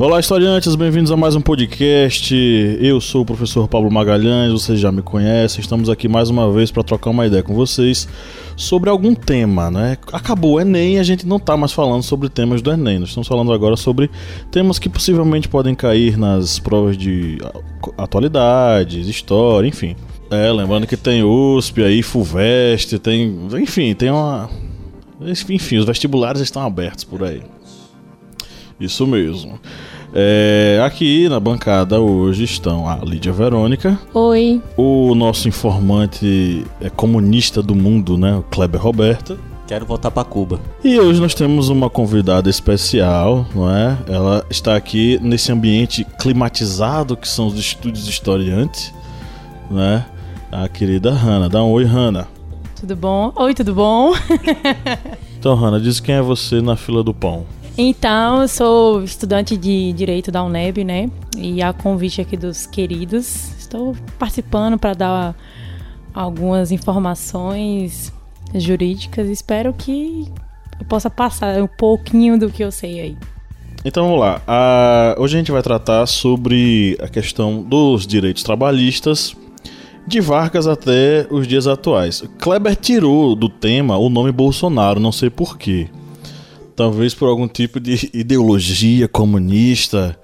Olá, historiantes, bem-vindos a mais um podcast. Eu sou o professor Pablo Magalhães, vocês já me conhecem. Estamos aqui mais uma vez para trocar uma ideia com vocês sobre algum tema, né? Acabou o Enem a gente não está mais falando sobre temas do Enem. Nós estamos falando agora sobre temas que possivelmente podem cair nas provas de atualidades, história, enfim. É, lembrando que tem USP aí, FUVEST, tem. Enfim, tem uma. Enfim, os vestibulares estão abertos por aí. Isso mesmo. É, aqui na bancada hoje estão a Lídia Verônica. Oi. O nosso informante é comunista do mundo, né? O Kleber Roberta. Quero voltar para Cuba. E hoje nós temos uma convidada especial, não é? Ela está aqui nesse ambiente climatizado que são os estúdios historiantes, né? A querida Hanna. Dá um oi, Hanna. Tudo bom? Oi, tudo bom? então, Hanna, diz quem é você na fila do pão. Então, eu sou estudante de Direito da UNEB, né? E a convite aqui dos queridos, estou participando para dar algumas informações jurídicas. Espero que eu possa passar um pouquinho do que eu sei aí. Então vamos lá. Hoje a gente vai tratar sobre a questão dos direitos trabalhistas de Vargas até os dias atuais. Kleber tirou do tema o nome Bolsonaro, não sei porquê talvez por algum tipo de ideologia comunista,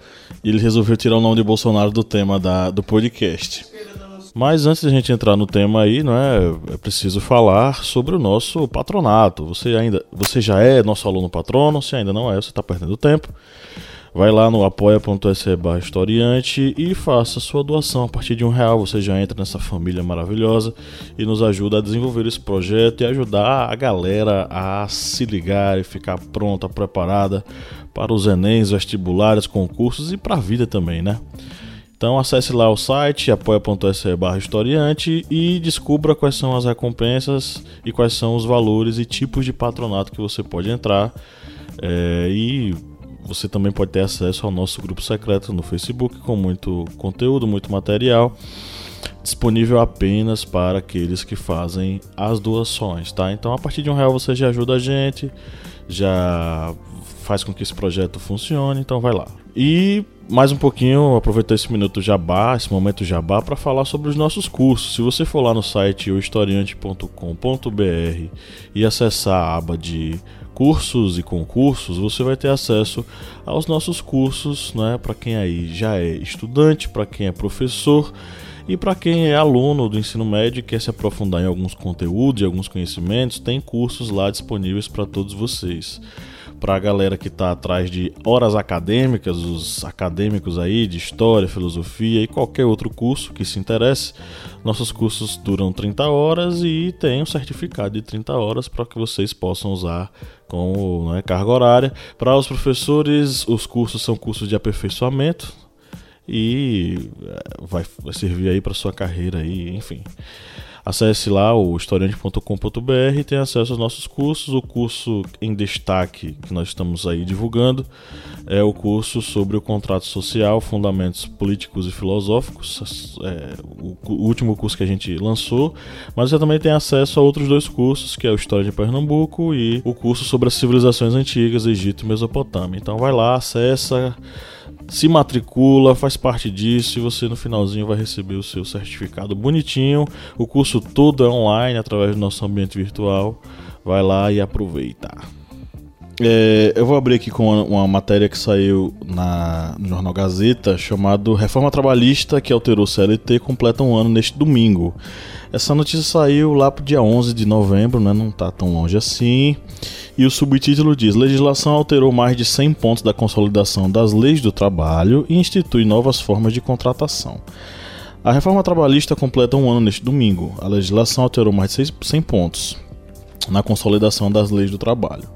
ele resolveu tirar o nome de Bolsonaro do tema da, do podcast. Mas antes de a gente entrar no tema aí, não é, é preciso falar sobre o nosso patronato. Você ainda, você já é nosso aluno patrono, se ainda não é, você está perdendo tempo. Vai lá no apoia.se barra historiante e faça sua doação. A partir de um real você já entra nessa família maravilhosa e nos ajuda a desenvolver esse projeto e ajudar a galera a se ligar e ficar pronta, preparada para os Enems, vestibulares, concursos e para a vida também, né? Então acesse lá o site apoia.se barra historiante e descubra quais são as recompensas e quais são os valores e tipos de patronato que você pode entrar. É, e você também pode ter acesso ao nosso grupo secreto no Facebook com muito conteúdo, muito material, disponível apenas para aqueles que fazem as doações, tá? Então a partir de um real você já ajuda a gente, já faz com que esse projeto funcione, então vai lá. E mais um pouquinho, aproveitar esse minuto jabá, esse momento jabá, para falar sobre os nossos cursos. Se você for lá no site ohistoriante.com.br e acessar a aba de cursos e concursos, você vai ter acesso aos nossos cursos, né, para quem aí já é estudante, para quem é professor e para quem é aluno do ensino médio e quer se aprofundar em alguns conteúdos e alguns conhecimentos, tem cursos lá disponíveis para todos vocês para a galera que está atrás de horas acadêmicas, os acadêmicos aí de história, filosofia e qualquer outro curso que se interesse. Nossos cursos duram 30 horas e tem um certificado de 30 horas para que vocês possam usar com né, carga horária. Para os professores, os cursos são cursos de aperfeiçoamento e vai, vai servir aí para sua carreira aí, enfim. Acesse lá o historiante.com.br e tenha acesso aos nossos cursos. O curso em destaque que nós estamos aí divulgando é o curso sobre o contrato social, fundamentos políticos e filosóficos, é, o, o, último curso que a gente lançou. Mas você também tem acesso a outros dois cursos, que é o História de Pernambuco e o curso sobre as civilizações antigas, Egito e Mesopotâmia. Então vai lá, acessa se matricula, faz parte disso e você no finalzinho vai receber o seu certificado bonitinho. O curso todo é online através do nosso ambiente virtual. Vai lá e aproveita. É, eu vou abrir aqui com uma, uma, matéria que saiu na, no Jornal Gazeta chamado Reforma Trabalhista que alterou o CLT completa um ano neste domingo. Essa notícia saiu lá pro dia 11 de novembro, né? não está tão longe assim. E o subtítulo diz: Legislação alterou mais de 100 pontos da consolidação das leis do trabalho e institui novas formas de contratação. A reforma trabalhista completa um ano neste domingo. A legislação alterou mais de 100 pontos na consolidação das leis do trabalho.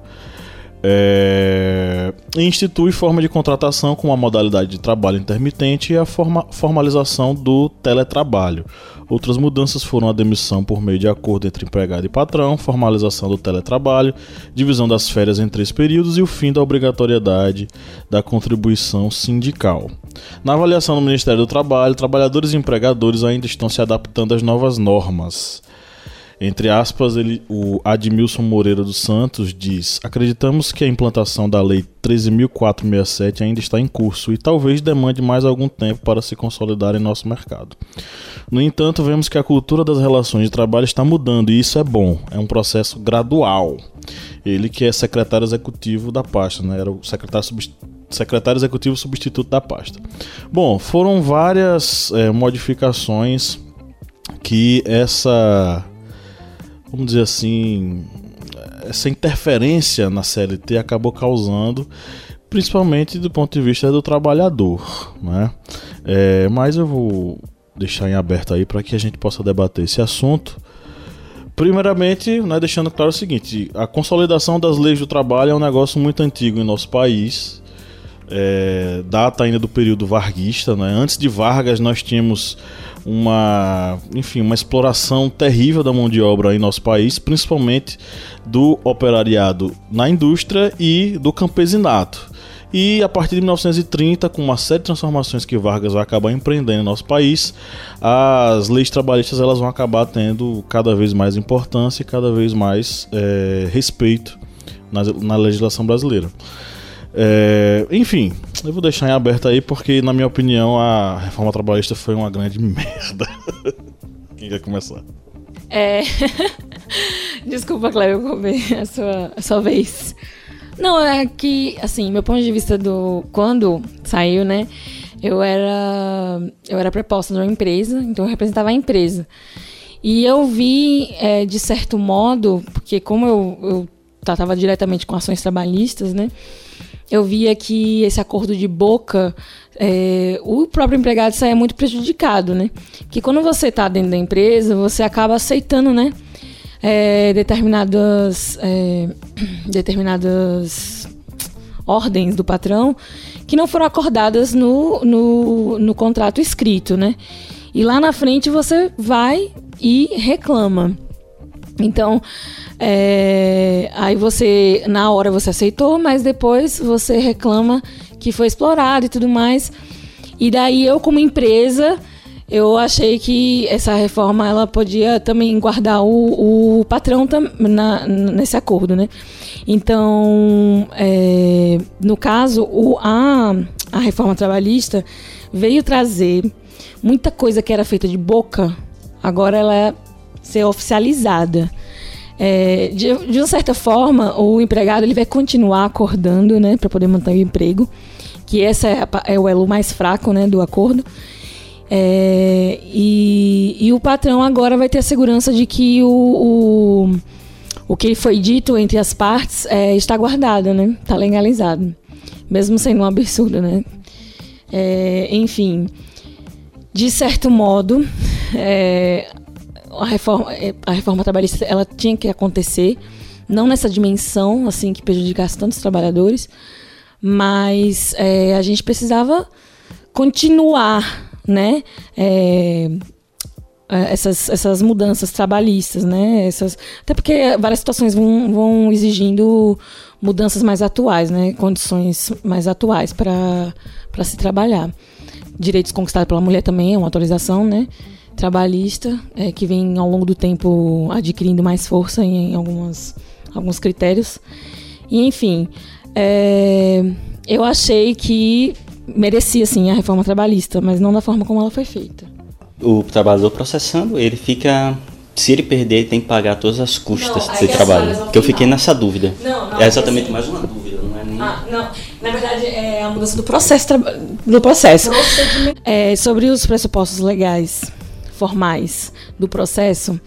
É, institui forma de contratação com a modalidade de trabalho intermitente e a forma, formalização do teletrabalho. Outras mudanças foram a demissão por meio de acordo entre empregado e patrão, formalização do teletrabalho, divisão das férias em três períodos e o fim da obrigatoriedade da contribuição sindical. Na avaliação do Ministério do Trabalho, trabalhadores e empregadores ainda estão se adaptando às novas normas. Entre aspas, ele, o Admilson Moreira dos Santos diz: Acreditamos que a implantação da Lei 13.467 ainda está em curso e talvez demande mais algum tempo para se consolidar em nosso mercado. No entanto, vemos que a cultura das relações de trabalho está mudando e isso é bom, é um processo gradual. Ele que é secretário executivo da pasta, né? era o secretário secretário executivo substituto da pasta. Bom, foram várias é, modificações que essa vamos dizer assim, essa interferência na CLT acabou causando, principalmente do ponto de vista do trabalhador, né? É, mas eu vou deixar em aberto aí para que a gente possa debater esse assunto. Primeiramente, né, deixando claro o seguinte: a consolidação das leis do trabalho é um negócio muito antigo em nosso país. É, data ainda do período varguista, né? Antes de Vargas nós tínhamos uma, enfim, uma exploração terrível da mão de obra em nosso país, principalmente do operariado na indústria e do campesinato. E a partir de 1930, com uma série de transformações que Vargas vai acabar empreendendo em nosso país, as leis trabalhistas elas vão acabar tendo cada vez mais importância e cada vez mais é, respeito na, na legislação brasileira. É, enfim, eu vou deixar em aberto aí porque, na minha opinião, a reforma trabalhista foi uma grande merda. Quem quer começar? É. Desculpa, Cléber, eu ver a sua, a sua vez. Não, é que, assim, meu ponto de vista do. Quando saiu, né? Eu era. Eu era preposta de uma empresa, então eu representava a empresa. E eu vi, é, de certo modo, porque como eu, eu tratava diretamente com ações trabalhistas, né? Eu via que esse acordo de boca, é, o próprio empregado saia muito prejudicado, né? Que quando você está dentro da empresa, você acaba aceitando, né? É, determinadas, é, determinadas ordens do patrão que não foram acordadas no, no, no contrato escrito, né? E lá na frente você vai e reclama. Então, é, aí você, na hora você aceitou, mas depois você reclama que foi explorado e tudo mais. E daí eu, como empresa, eu achei que essa reforma ela podia também guardar o, o patrão tam, na, nesse acordo, né? Então, é, no caso, o, a, a reforma trabalhista veio trazer muita coisa que era feita de boca, agora ela é ser oficializada. É, de, de uma certa forma, o empregado ele vai continuar acordando, né, para poder manter o emprego, que esse é, é, o elo mais fraco, né, do acordo. É, e, e, o patrão agora vai ter a segurança de que o, o, o que foi dito entre as partes é, está guardado, né, está legalizado, mesmo sendo um absurdo, né. É, enfim, de certo modo, é, a reforma, é, a reforma trabalhista ela tinha que acontecer, não nessa dimensão assim que prejudicasse tantos trabalhadores, mas é, a gente precisava continuar, né? É, é, essas, essas mudanças trabalhistas, né? Essas, até porque várias situações vão, vão exigindo mudanças mais atuais, né? Condições mais atuais para se trabalhar. Direitos conquistados pela mulher também é uma atualização, né? Trabalhista, é, que vem ao longo do tempo adquirindo mais força em, em algumas, alguns critérios. E, enfim, é, eu achei que merecia, sim, a reforma trabalhista, mas não da forma como ela foi feita. O trabalhador processando, ele fica se ele perder, ele tem que pagar todas as custas não, desse trabalho. Porque eu fiquei nessa dúvida. Não, não, é exatamente assim, mais uma dúvida, não é nem... Ah, não. Na verdade, é a mudança do processo. Do processo. É, sobre os pressupostos legais formais do processo,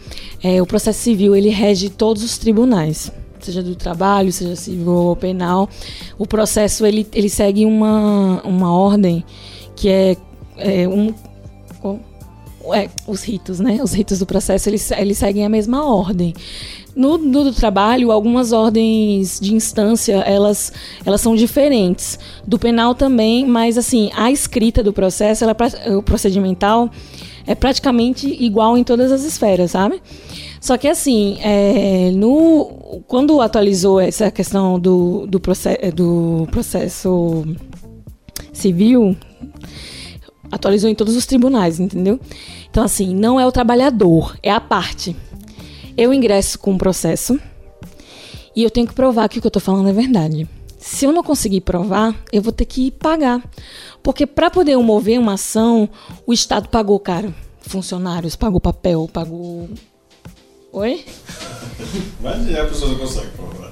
é, o processo civil ele rege todos os tribunais, seja do trabalho, seja civil ou penal. O processo ele, ele segue uma, uma ordem que é, é um é, os ritos, né? Os ritos do processo, eles, eles seguem a mesma ordem. No, no do trabalho, algumas ordens de instância, elas, elas são diferentes. Do penal também, mas assim, a escrita do processo, ela, o procedimental, é praticamente igual em todas as esferas, sabe? Só que assim, é, no, quando atualizou essa questão do, do, process, do processo civil, atualizou em todos os tribunais, entendeu? Então, assim, não é o trabalhador, é a parte. Eu ingresso com um processo e eu tenho que provar que o que eu estou falando é verdade. Se eu não conseguir provar, eu vou ter que pagar. Porque para poder mover uma ação, o Estado pagou caro. Funcionários, pagou papel, pagou. Oi? Mas a pessoa não consegue provar.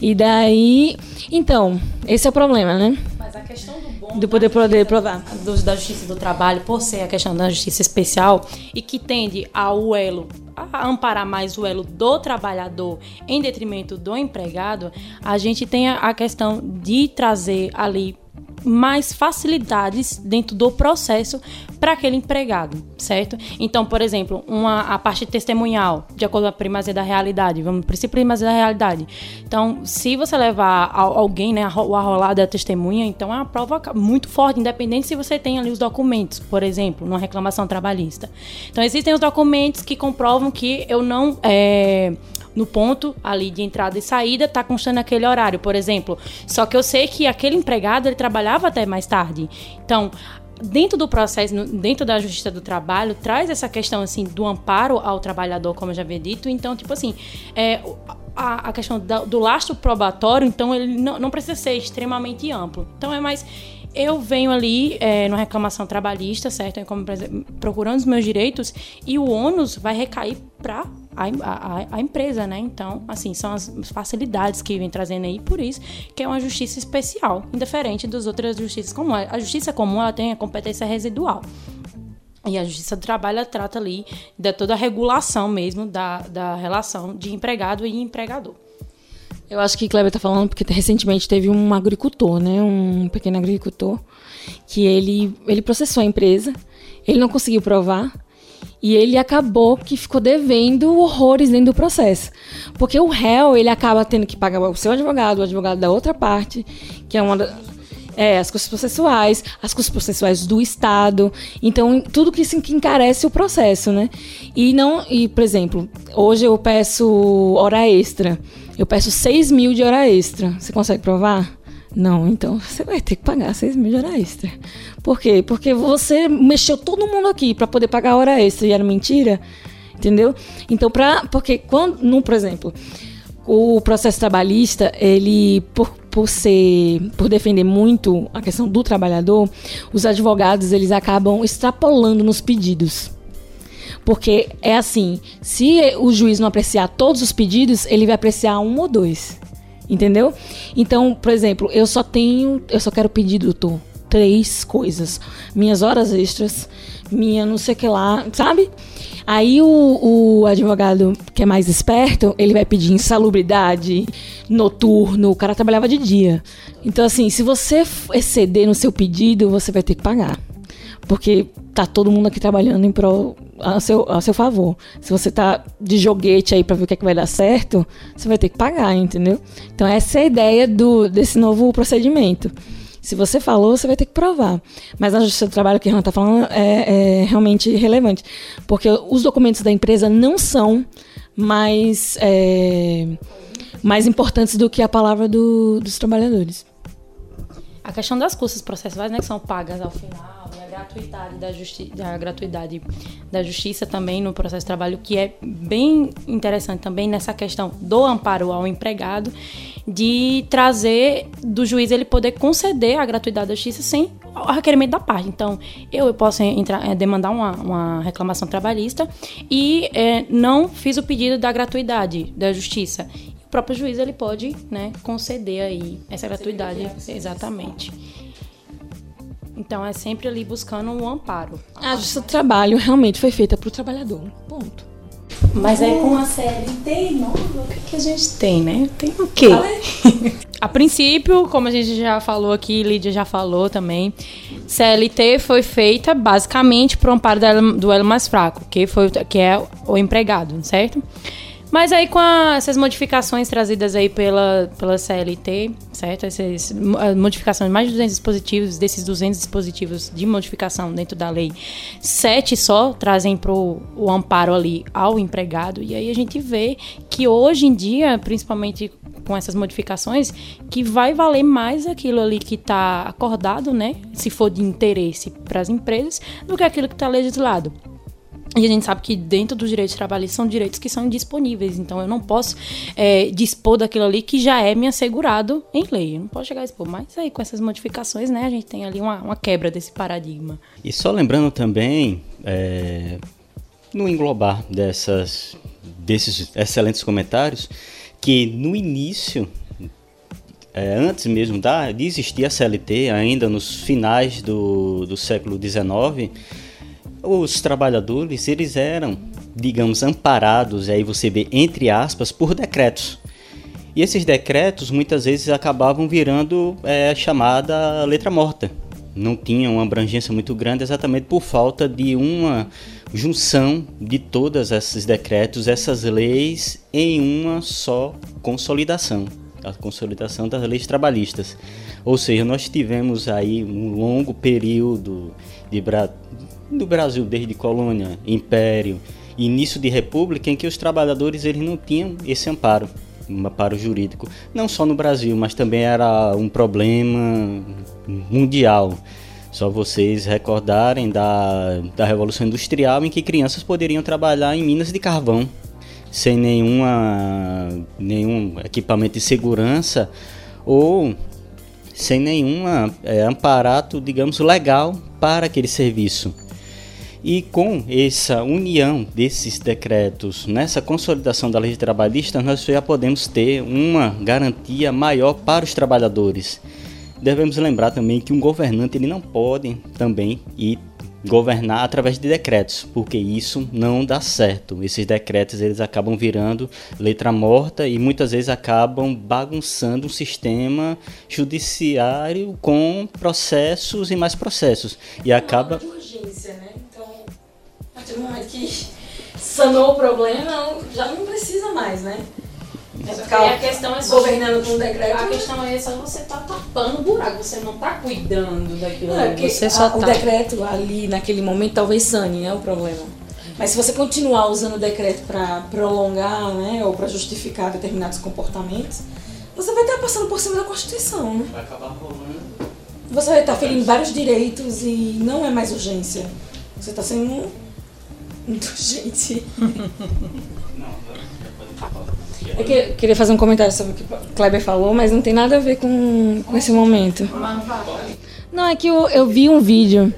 E daí. Então, esse é o problema, né? Mas a questão do bom. Do poder poder provar. Do, da justiça do trabalho, por ser a questão da justiça especial e que tende ao elo a amparar mais o elo do trabalhador em detrimento do empregado, a gente tem a questão de trazer ali mais facilidades dentro do processo para aquele empregado, certo? Então, por exemplo, uma, a parte testemunhal, de acordo com a primazia da realidade, vamos princípio primazia da realidade. Então, se você levar alguém, né, o arrolado da testemunha, então é uma prova muito forte, independente se você tem ali os documentos, por exemplo, numa reclamação trabalhista. Então, existem os documentos que comprovam que eu não é, no ponto ali de entrada e saída, está constando aquele horário, por exemplo. Só que eu sei que aquele empregado ele trabalhava até mais tarde. Então, dentro do processo, dentro da justiça do trabalho, traz essa questão assim do amparo ao trabalhador, como eu já havia dito. Então, tipo assim, é, a, questão do lastro probatório, então ele não, não precisa ser extremamente amplo. Então é mais eu venho ali é, numa reclamação trabalhista, certo? Como, procurando os meus direitos e o ônus vai recair para a, a, a, empresa, né? Então, assim, são as facilidades que vem trazendo aí, por isso que é uma justiça especial, indiferente das outras justiças comuns. A justiça comum, ela tem a competência residual. E a Justiça do Trabalho trata ali de toda a regulação mesmo da, da relação de empregado e empregador. Eu acho que Kleber está falando porque recentemente teve um agricultor, né, um pequeno agricultor, que ele, ele processou a empresa, ele não conseguiu provar e ele acabou que ficou devendo horrores dentro do processo. Porque o réu, ele acaba tendo que pagar o seu advogado, o advogado da outra parte, que é uma é, as custas processuais, as custas processuais do Estado. Então, tudo que, assim, que encarece o processo, né? E não, e, por exemplo, hoje eu peço hora extra. Eu peço 6 mil de hora extra. Você consegue provar? Não, então você vai ter que pagar 6 mil de hora extra. Por quê? Porque você mexeu todo mundo aqui para poder pagar hora extra e era mentira. Entendeu? Então, pra, porque quando, no, por exemplo, o processo trabalhista, ele, por, por ser, por defender muito a questão do trabalhador, os advogados, eles acabam extrapolando nos pedidos. Porque é assim, se o juiz não apreciar todos os pedidos, ele vai apreciar um ou dois. Entendeu? Então, por exemplo, eu só tenho, eu só quero pedir, doutor, três coisas. Minhas horas extras, minha não sei o que lá, sabe? Aí o, o, advogado que é mais esperto, ele vai pedir insalubridade, noturno, o cara trabalhava de dia. Então, assim, se você exceder no seu pedido, você vai ter que pagar. Porque tá todo mundo aqui trabalhando em prol a seu, a seu favor. Se você tá de joguete aí para ver o que, é que vai dar certo, você vai ter que pagar, entendeu? Então essa é a ideia do, desse novo procedimento. Se você falou, você vai ter que provar. Mas a justiça do trabalho que a Renan está falando é, é, realmente relevante. Porque os documentos da empresa não são mais, é, mais importantes do que a palavra do, dos trabalhadores. A questão das custas processuais, né, que são pagas ao final gratuidade da, justi da gratuidade da justiça também no processo de trabalho, que é bem interessante também nessa questão do amparo ao empregado, de trazer do juiz ele poder conceder a gratuidade da justiça sem o requerimento da parte. Então, eu, eu posso entrar, é, demandar uma, uma, reclamação trabalhista e é, não fiz o pedido da gratuidade da justiça. O próprio juiz ele pode né, conceder aí essa gratuidade. Exatamente. Então é sempre ali buscando um amparo. A justiça do trabalho realmente foi feita para o trabalhador. Ponto. Mas aí com a CLT nova, o que, que a gente tem, né? Tem o quê? a princípio, como a gente já falou aqui, Lídia já falou também, CLT foi feita basicamente por um amparo do elo mais fraco, que, foi, que é o empregado, certo? Mas aí com a, essas modificações trazidas aí pela, pela CLT, certo? Essas modificações, mais de 200 dispositivos, desses 200 dispositivos de modificação dentro da lei, sete só trazem para o amparo ali ao empregado. E aí a gente vê que hoje em dia, principalmente com essas modificações, que vai valer mais aquilo ali que está acordado, né? Se for de interesse para as empresas, do que aquilo que está legislado. E a gente sabe que dentro dos direitos trabalhistas são direitos que são indisponíveis. Então eu não posso é, dispor daquilo ali que já é me assegurado em lei. Eu não posso chegar a expor. Mas aí com essas modificações, né, a gente tem ali uma, uma quebra desse paradigma. E só lembrando também, é, no englobar dessas, desses excelentes comentários, que no início é, antes mesmo da, de existir a CLT, ainda nos finais do, do século XIX, os trabalhadores eles eram, digamos, amparados, e aí você vê entre aspas, por decretos. E esses decretos muitas vezes acabavam virando é, chamada letra morta. Não tinham uma abrangência muito grande exatamente por falta de uma junção de todos esses decretos, essas leis em uma só consolidação, a consolidação das leis trabalhistas. Ou seja, nós tivemos aí um longo período de do Brasil desde colônia, império, início de república em que os trabalhadores eles não tinham esse amparo, um amparo jurídico, não só no Brasil, mas também era um problema mundial. Só vocês recordarem da, da Revolução Industrial em que crianças poderiam trabalhar em minas de carvão sem nenhuma, nenhum equipamento de segurança ou sem nenhum é, amparato, digamos, legal para aquele serviço. E com essa união desses decretos, nessa consolidação da lei trabalhista, nós já podemos ter uma garantia maior para os trabalhadores. Devemos lembrar também que um governante ele não pode também ir governar através de decretos, porque isso não dá certo. Esses decretos eles acabam virando letra morta e muitas vezes acabam bagunçando o sistema judiciário com processos e mais processos e acaba urgência, né? Partir do momento que sanou o problema, já não precisa mais, né? É ficar a questão é só, governando com um decreto. A questão é só você tá tapando o buraco, você não tá cuidando daquilo. Não, é você só a, tá. O decreto ali, naquele momento, talvez sane, né, o problema. Mas se você continuar usando o decreto para prolongar, né, ou para justificar determinados comportamentos, você vai estar passando por cima da Constituição, né? Vai acabar rolando. Você vai estar ferindo vários direitos e não é mais urgência. Você está sendo gente. É que eu queria fazer um comentário sobre o que o Kleber falou, mas não tem nada a ver com, com esse momento. Não, é que eu, eu vi um vídeo.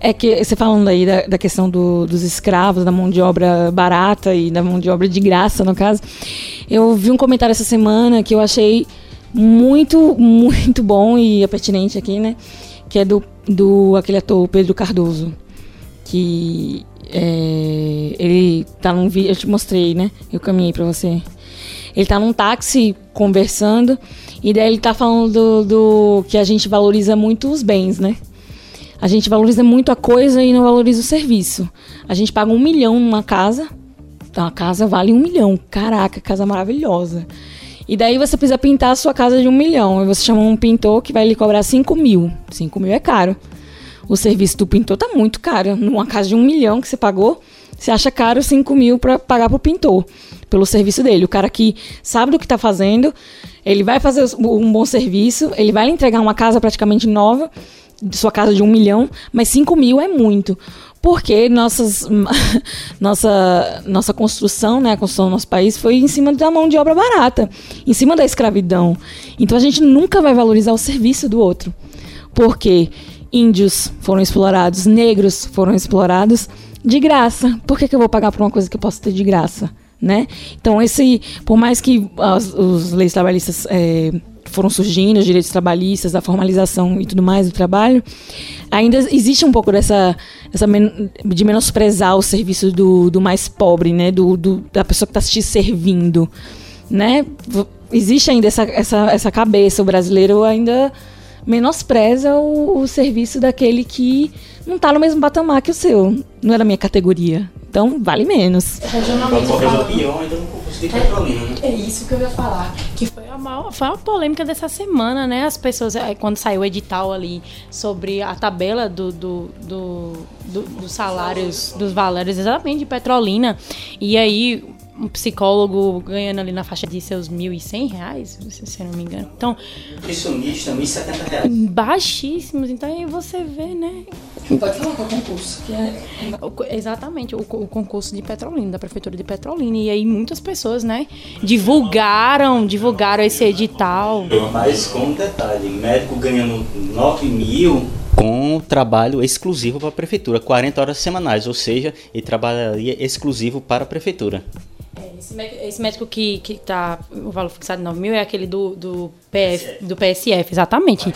É que você falando aí da, da questão do, dos escravos, da mão de obra barata e da mão de obra de graça, no caso. Eu vi um comentário essa semana que eu achei muito, muito bom e é pertinente aqui, né? Que é do, do aquele ator Pedro Cardoso. Que é, ele tá num vídeo, eu te mostrei, né? Eu caminhei para você. Ele tá num táxi conversando e daí ele tá falando do, do, que a gente valoriza muito os bens, né? A gente valoriza muito a coisa e não valoriza o serviço. A gente paga um milhão numa casa, então a casa vale um milhão. Caraca, casa maravilhosa. E daí você precisa pintar a sua casa de um milhão. E você chama um pintor que vai lhe cobrar cinco mil. Cinco mil é caro o serviço do pintor tá muito caro. Numa casa de um milhão que você pagou, você acha caro 5 mil para pagar pro pintor, pelo serviço dele. O cara que sabe do que está fazendo, ele vai fazer um bom serviço, ele vai lhe entregar uma casa praticamente nova, sua casa de um milhão, mas 5 mil é muito. Porque nossas, nossa, nossa construção, né, a construção do nosso país foi em cima da mão de obra barata, em cima da escravidão. Então a gente nunca vai valorizar o serviço do outro. Porque índios foram explorados, negros foram explorados de graça. Por que, que eu vou pagar por uma coisa que eu posso ter de graça? Né? Então, esse, por mais que as, os leis trabalhistas é, foram surgindo, os direitos trabalhistas, a formalização e tudo mais do trabalho, ainda existe um pouco dessa, dessa de menosprezar o serviço do, do mais pobre, né? Do, do da pessoa que está te servindo, né? Existe ainda essa, essa, essa cabeça, o brasileiro ainda menospreza o, o serviço daquele que não está no mesmo patamar que o seu. Não é da minha categoria. Então, vale menos. Regionalmente. É, é isso que eu ia falar. Que foi a maior, foi a polêmica dessa semana, né? As pessoas, quando saiu o edital ali sobre a tabela do, do, do, do dos salários, dos valores exatamente de Petrolina. E aí um psicólogo ganhando ali na faixa de seus 1.100 reais, se eu não me engano. Então, nutricionista, 1.070 reais. Baixíssimos. Então aí você vê, né? Pode falar qual concurso, que é... Exatamente, o, o, concurso de Petrolina, da Prefeitura de Petrolina. E aí muitas pessoas, né, divulgaram, divulgaram esse edital. Mas com um detalhe, médico ganhando 9 mil com trabalho exclusivo para a prefeitura, 40 horas semanais, ou seja, ele trabalharia exclusivo para a prefeitura. É, esse médico que, que tá o valor fixado de 9 mil é aquele do, do, PF, do PSF, exatamente.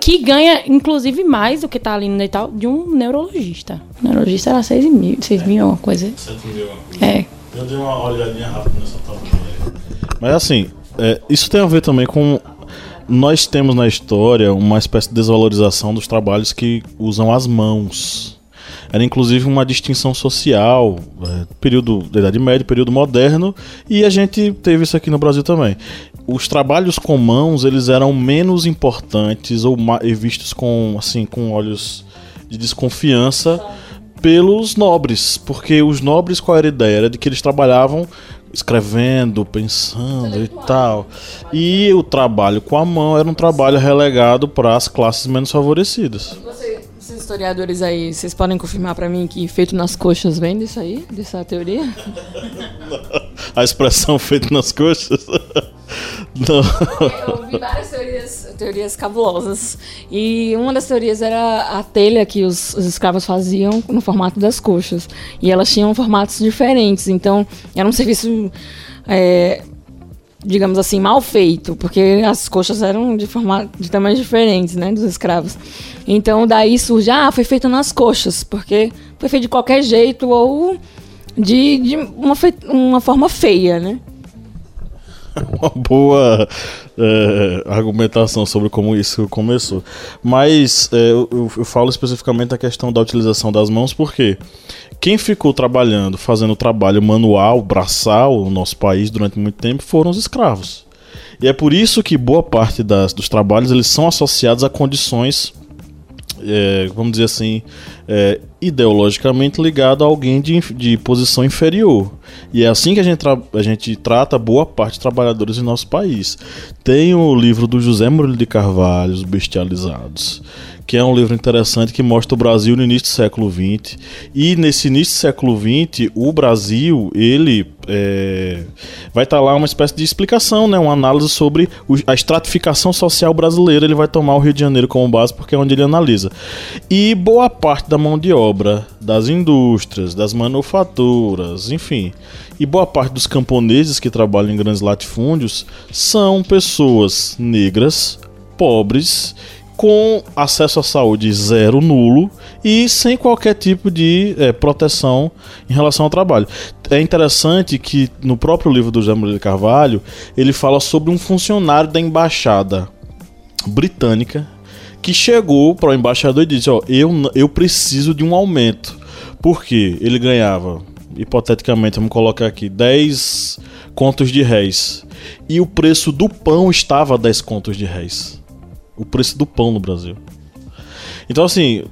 que ganha, inclusive, mais do que tá ali no edital de um neurologista. O neurologista era 6 mil, 6 mil, uma coisa. 7 mil, uma coisa. É. Eu dei uma olhadinha rápida nessa tabela. Mas assim, é, isso tem a ver também com. Nós temos na história uma espécie de desvalorização dos trabalhos que usam as mãos era inclusive uma distinção social, é, período da Idade Média, período moderno, e a gente teve isso aqui no Brasil também. Os trabalhos com mãos, eles eram menos importantes ou vistos com assim com olhos de desconfiança pelos nobres, porque os nobres qual era a ideia? Era de que eles trabalhavam escrevendo, pensando e tal. E o trabalho com a mão era um trabalho relegado para as classes menos favorecidas. Você historiadores aí, vocês podem confirmar para mim que feito nas coxas vem disso aí, dessa teoria? A expressão feito nas coxas? Não. Eu ouvi várias teorias, teorias cabulosas. E uma das teorias era a telha que os, os escravos faziam no formato das coxas. E elas tinham formatos diferentes. Então, era um serviço é, digamos assim, mal feito, porque as coxas eram de forma, de tamanhos diferentes, né, dos escravos. Então daí surge, ah, foi feito nas coxas, porque foi feito de qualquer jeito ou de, de uma, uma forma feia, né? Uma boa é, argumentação sobre como isso começou. Mas é, eu, eu, falo especificamente a questão da utilização das mãos, porque quem ficou trabalhando, fazendo trabalho manual, braçal no nosso país durante muito tempo foram os escravos. E é por isso que boa parte das, dos trabalhos eles são associados a condições é, vamos dizer assim, é, ideologicamente ligado a alguém de, de posição inferior. E é assim que a gente, a gente trata boa parte dos trabalhadores em nosso país. Tem o livro do José Murilo de Carvalho, Os Bestializados, que é um livro interessante que mostra o Brasil no início do século XX. E nesse início do século XX, o Brasil, ele é, vai estar tá lá uma espécie de explicação, né, uma análise sobre a estratificação social brasileira. Ele vai tomar o Rio de Janeiro como base porque é onde ele analisa. E boa parte da mão de obra, das indústrias, das manufaturas, enfim, e boa parte dos camponeses que trabalham em grandes latifúndios são pessoas negras, pobres com acesso à saúde zero, nulo e sem qualquer tipo de é, proteção em relação ao trabalho. É interessante que no próprio livro do José Murilo Carvalho ele fala sobre um funcionário da embaixada britânica que chegou para o embaixador e disse: Ó, eu, eu preciso de um aumento. Porque ele ganhava, hipoteticamente, vamos colocar aqui, 10 contos de réis. E o preço do pão estava a 10 contos de réis o preço do pão no Brasil. Então, assim,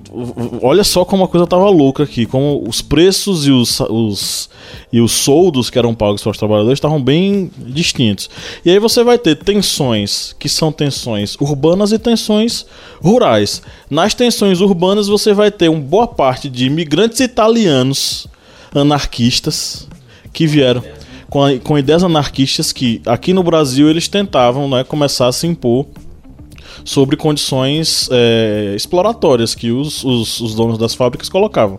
olha só como a coisa tava louca aqui, como os preços e os, os, e os soldos que eram pagos para os trabalhadores estavam bem distintos. E aí você vai ter tensões que são tensões urbanas e tensões rurais. Nas tensões urbanas você vai ter uma boa parte de imigrantes italianos anarquistas que vieram com, com ideias anarquistas que aqui no Brasil eles tentavam né, começar a se impor sobre condições é, exploratórias que os, os, os, donos das fábricas colocavam.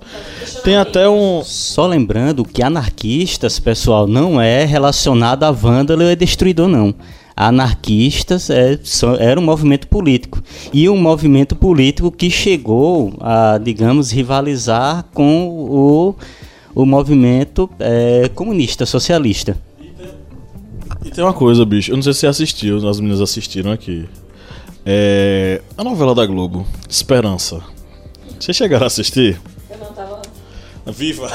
Tem até um. Só lembrando que anarquistas, pessoal, não é relacionado a vândalo e destruidor, não. anarquistas é, era um movimento político. E um movimento político que chegou a, digamos, rivalizar com o, o movimento é, comunista, socialista. E tem uma coisa, bicho, eu não sei se você assistiu, as meninas assistiram aqui. É, a novela da Globo, Esperança. Vocês chegaram a assistir? Eu não tava. Viva!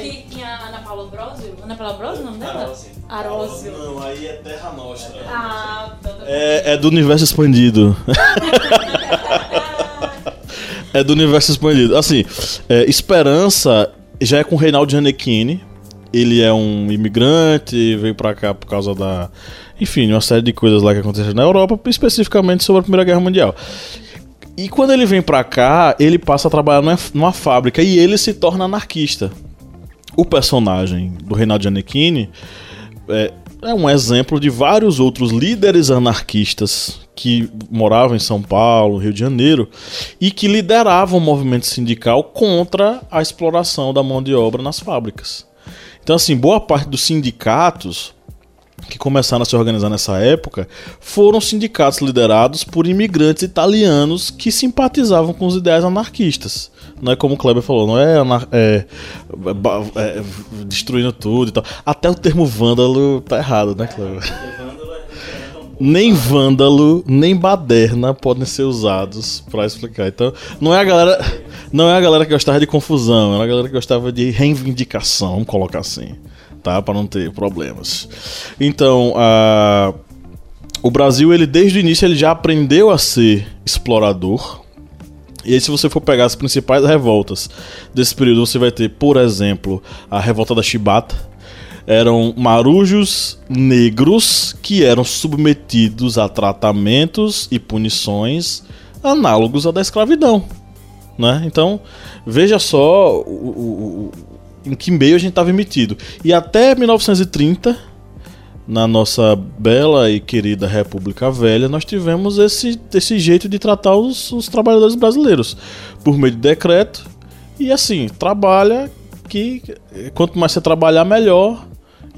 Que tinha a Ana Paula Brosio? Ana Paula Brosio o nome dela? Arósio. Não, aí é Terra Nostra. Ah, então tá É, é do universo expandido. é do universo expandido. Assim, é, Esperança já é com Reinaldo Gianecchini. Ele é um imigrante, veio pra cá por causa da. Enfim, uma série de coisas lá que aconteceram na Europa, especificamente sobre a Primeira Guerra Mundial. E quando ele vem pra cá, ele passa a trabalhar numa, fábrica e ele se torna anarquista. O personagem do Reinaldo Gianecchini é, é um exemplo de vários outros líderes anarquistas que moravam em São Paulo, Rio de Janeiro, e que lideravam o movimento sindical contra a exploração da mão de obra nas fábricas. Então, assim, boa parte dos sindicatos que começaram a se organizar nessa época foram sindicatos liderados por imigrantes italianos que simpatizavam com os ideais anarquistas. Não é como o Kleber falou, não é, é, é, é, destruindo tudo e tal. Até o termo vândalo tá errado, né, Kleber? Nem vândalo, nem baderna podem ser usados pra explicar. Então, não é a galera, não é a galera que gostava de confusão, era a galera que gostava de reivindicação, vamos colocar assim, tá, Pra não ter problemas. Então, a o Brasil, ele desde o início ele já aprendeu a ser explorador. E aí, se você for pegar as principais revoltas desse período, você vai ter, por exemplo, a revolta da Chibata. Eram marujos negros que eram submetidos a tratamentos e punições análogos à da escravidão. Né? Então, veja só o, o- o- em que meio a gente estava emitido. E até 1930, na nossa bela e querida República Velha, nós tivemos esse, esse jeito de tratar os, os trabalhadores brasileiros por meio de decreto. E assim, trabalha que quanto mais você trabalhar, melhor.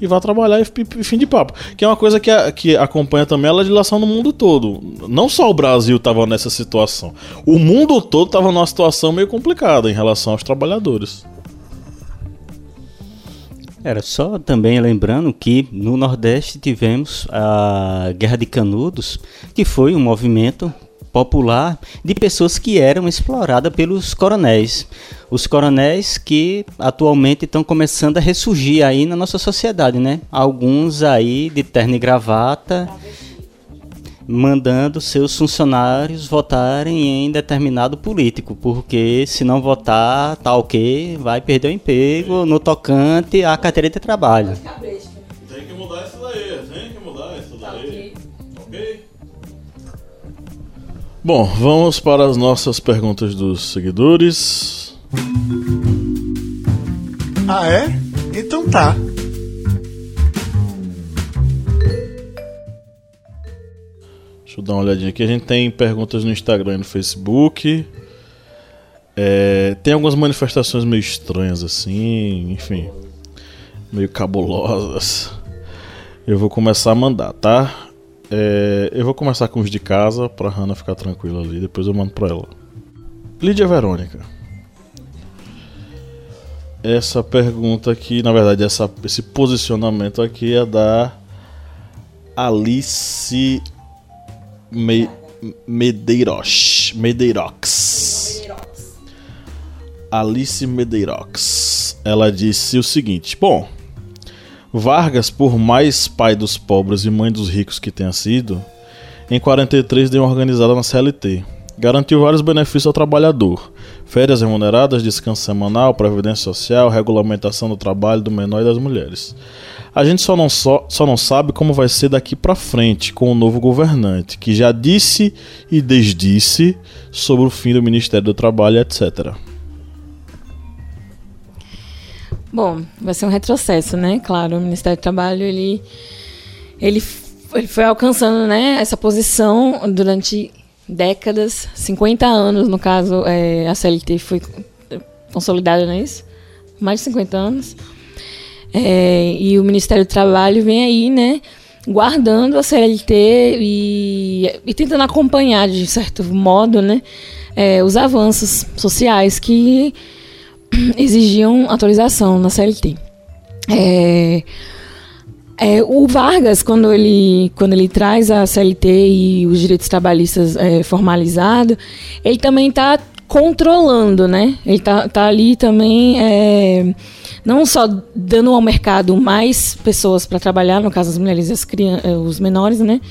E vai trabalhar e fim de papo. Que é uma coisa que, a- que acompanha também a legislação no mundo todo. Não só o Brasil estava nessa situação. O mundo todo estava numa situação meio complicada em relação aos trabalhadores. Era só também lembrando que no Nordeste tivemos a Guerra de Canudos, que foi um movimento popular de pessoas que eram exploradas pelos coronéis. Os coronéis que atualmente estão começando a ressurgir aí na nossa sociedade, né? Alguns aí de terno e gravata, mandando seus funcionários votarem em determinado político, porque se não votar, tá ok, vai perder o emprego no tocante à carteira de trabalho. Bom, vamos para as nossas perguntas dos seguidores. Ah, é? Então tá. Deixa eu dar uma olhadinha aqui. A gente tem perguntas no Instagram e no Facebook. É, tem algumas manifestações meio estranhas assim, enfim, meio cabulosas. Eu vou começar a mandar, tá? É, eu vou começar com os de casa pra Hannah ficar tranquila ali, depois eu mando pra ela. Lídia Verônica. Essa pergunta aqui, na verdade, essa, esse posicionamento aqui é da Alice Me Medeiros. Medeirox. Alice Medeirox. Ela disse o seguinte: Bom, Vargas, por mais pai dos pobres e mãe dos ricos que tenha sido, em 43 deu uma organizada na CLT. Garantiu vários benefícios ao trabalhador: férias remuneradas, descanso semanal, previdência social, regulamentação do trabalho do menor e das mulheres. A gente só não, só, só não sabe como vai ser daqui pra frente com o novo governante, que já disse e desdisse sobre o fim do Ministério do Trabalho, etc. Bom, vai ser um retrocesso, né? Claro, o Ministério do Trabalho, ele, ele, ele foi alcançando né, essa posição durante décadas, 50 anos, no caso, é, a CLT foi consolidada, não é isso? Mais de 50 anos. É, e o Ministério do Trabalho vem aí, né, guardando a CLT e, e tentando acompanhar, de certo modo, né, é, os avanços sociais que exigiam atualização na CLT. É, é, o Vargas, quando ele, quando ele traz a CLT e os direitos trabalhistas é, formalizados, ele também está controlando, né? Ele está tá ali também, é, não só dando ao mercado mais pessoas para trabalhar, no caso as mulheres e as é, os menores, né?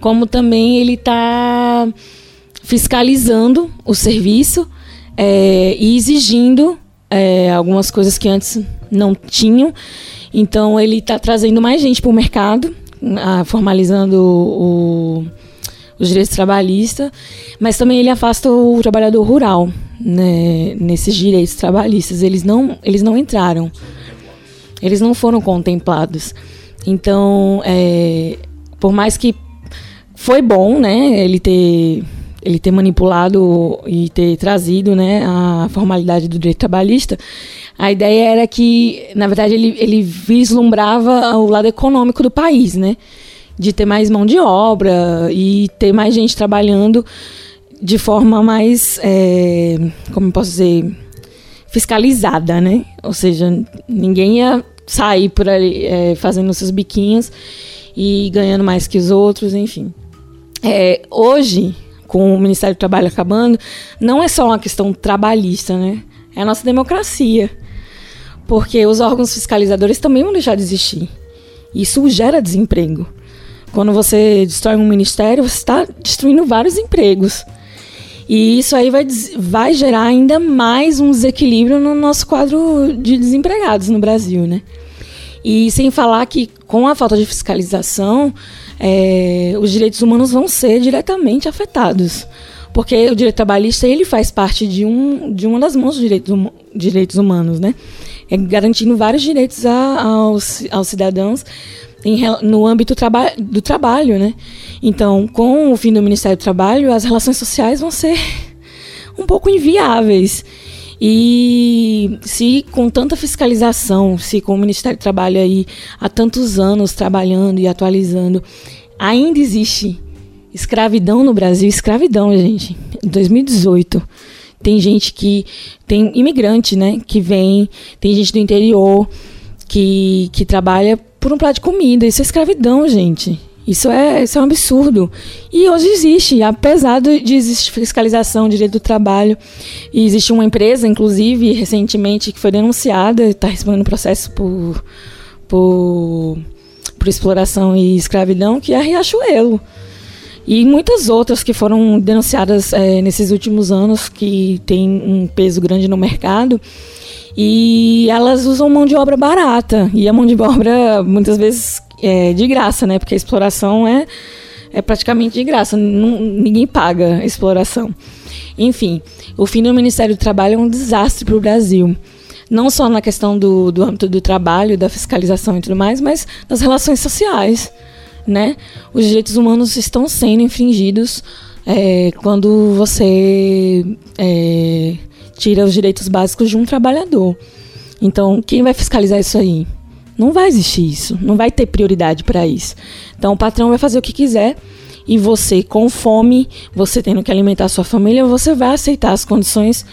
Como também ele está fiscalizando o serviço é, e exigindo é, algumas coisas que antes não tinham. Então ele está trazendo mais gente para o mercado, formalizando o, os direitos trabalhistas, mas também ele afasta o trabalhador rural né, nesses direitos trabalhistas. Eles não, eles não entraram, eles não foram contemplados. Então, é, por mais que foi bom, né, ele ter ele ter manipulado e ter trazido né, a formalidade do direito trabalhista, a ideia era que, na verdade, ele, ele vislumbrava o lado econômico do país, né? De ter mais mão de obra e ter mais gente trabalhando de forma mais, é, como eu posso dizer, fiscalizada, né? Ou seja, ninguém ia sair por ali é, fazendo seus biquinhos e ganhando mais que os outros, enfim. É, hoje, com o Ministério do Trabalho acabando, não é só uma questão trabalhista, né? É a nossa democracia. Porque os órgãos fiscalizadores também vão deixar de existir. Isso gera desemprego. Quando você destrói um ministério, você está destruindo vários empregos. E isso aí vai, vai gerar ainda mais um desequilíbrio no nosso quadro de desempregados no Brasil, né? E sem falar que com a falta de fiscalização, é, os direitos humanos vão ser diretamente afetados. Porque o direito trabalhista ele faz parte de, um, de uma das mãos dos direitos, direitos humanos, né? É garantindo vários direitos a, aos, aos cidadãos em, no âmbito traba do trabalho, né? Então, com o fim do Ministério do Trabalho, as relações sociais vão ser um pouco inviáveis. E se com tanta fiscalização, se com o Ministério do Trabalho aí há tantos anos trabalhando e atualizando, ainda existe escravidão no Brasil, escravidão, gente. Em 2018 tem gente que tem imigrante, né, que vem, tem gente do interior que que trabalha por um prato de comida. Isso é escravidão, gente. Isso é, isso é um absurdo. E hoje existe, apesar de existir fiscalização, direito do trabalho, e existe uma empresa, inclusive, recentemente, que foi denunciada, está respondendo processo por, por, por exploração e escravidão, que é a Riachuelo. E muitas outras que foram denunciadas é, nesses últimos anos, que tem um peso grande no mercado. E elas usam mão de obra barata. E a mão de obra, muitas vezes, é, de graça, né? Porque a exploração é, é praticamente de graça, não, ninguém paga a exploração. Enfim, o fim do Ministério do Trabalho é um desastre para o Brasil. Não só na questão do, do âmbito do trabalho, da fiscalização e tudo mais, mas nas relações sociais. Né? Os direitos humanos estão sendo infringidos é, quando você é, tira os direitos básicos de um trabalhador. Então, quem vai fiscalizar isso aí? Não vai existir isso, não vai ter prioridade para isso. Então o patrão vai fazer o que quiser e você, com fome, você tendo que alimentar sua família, você vai aceitar as condições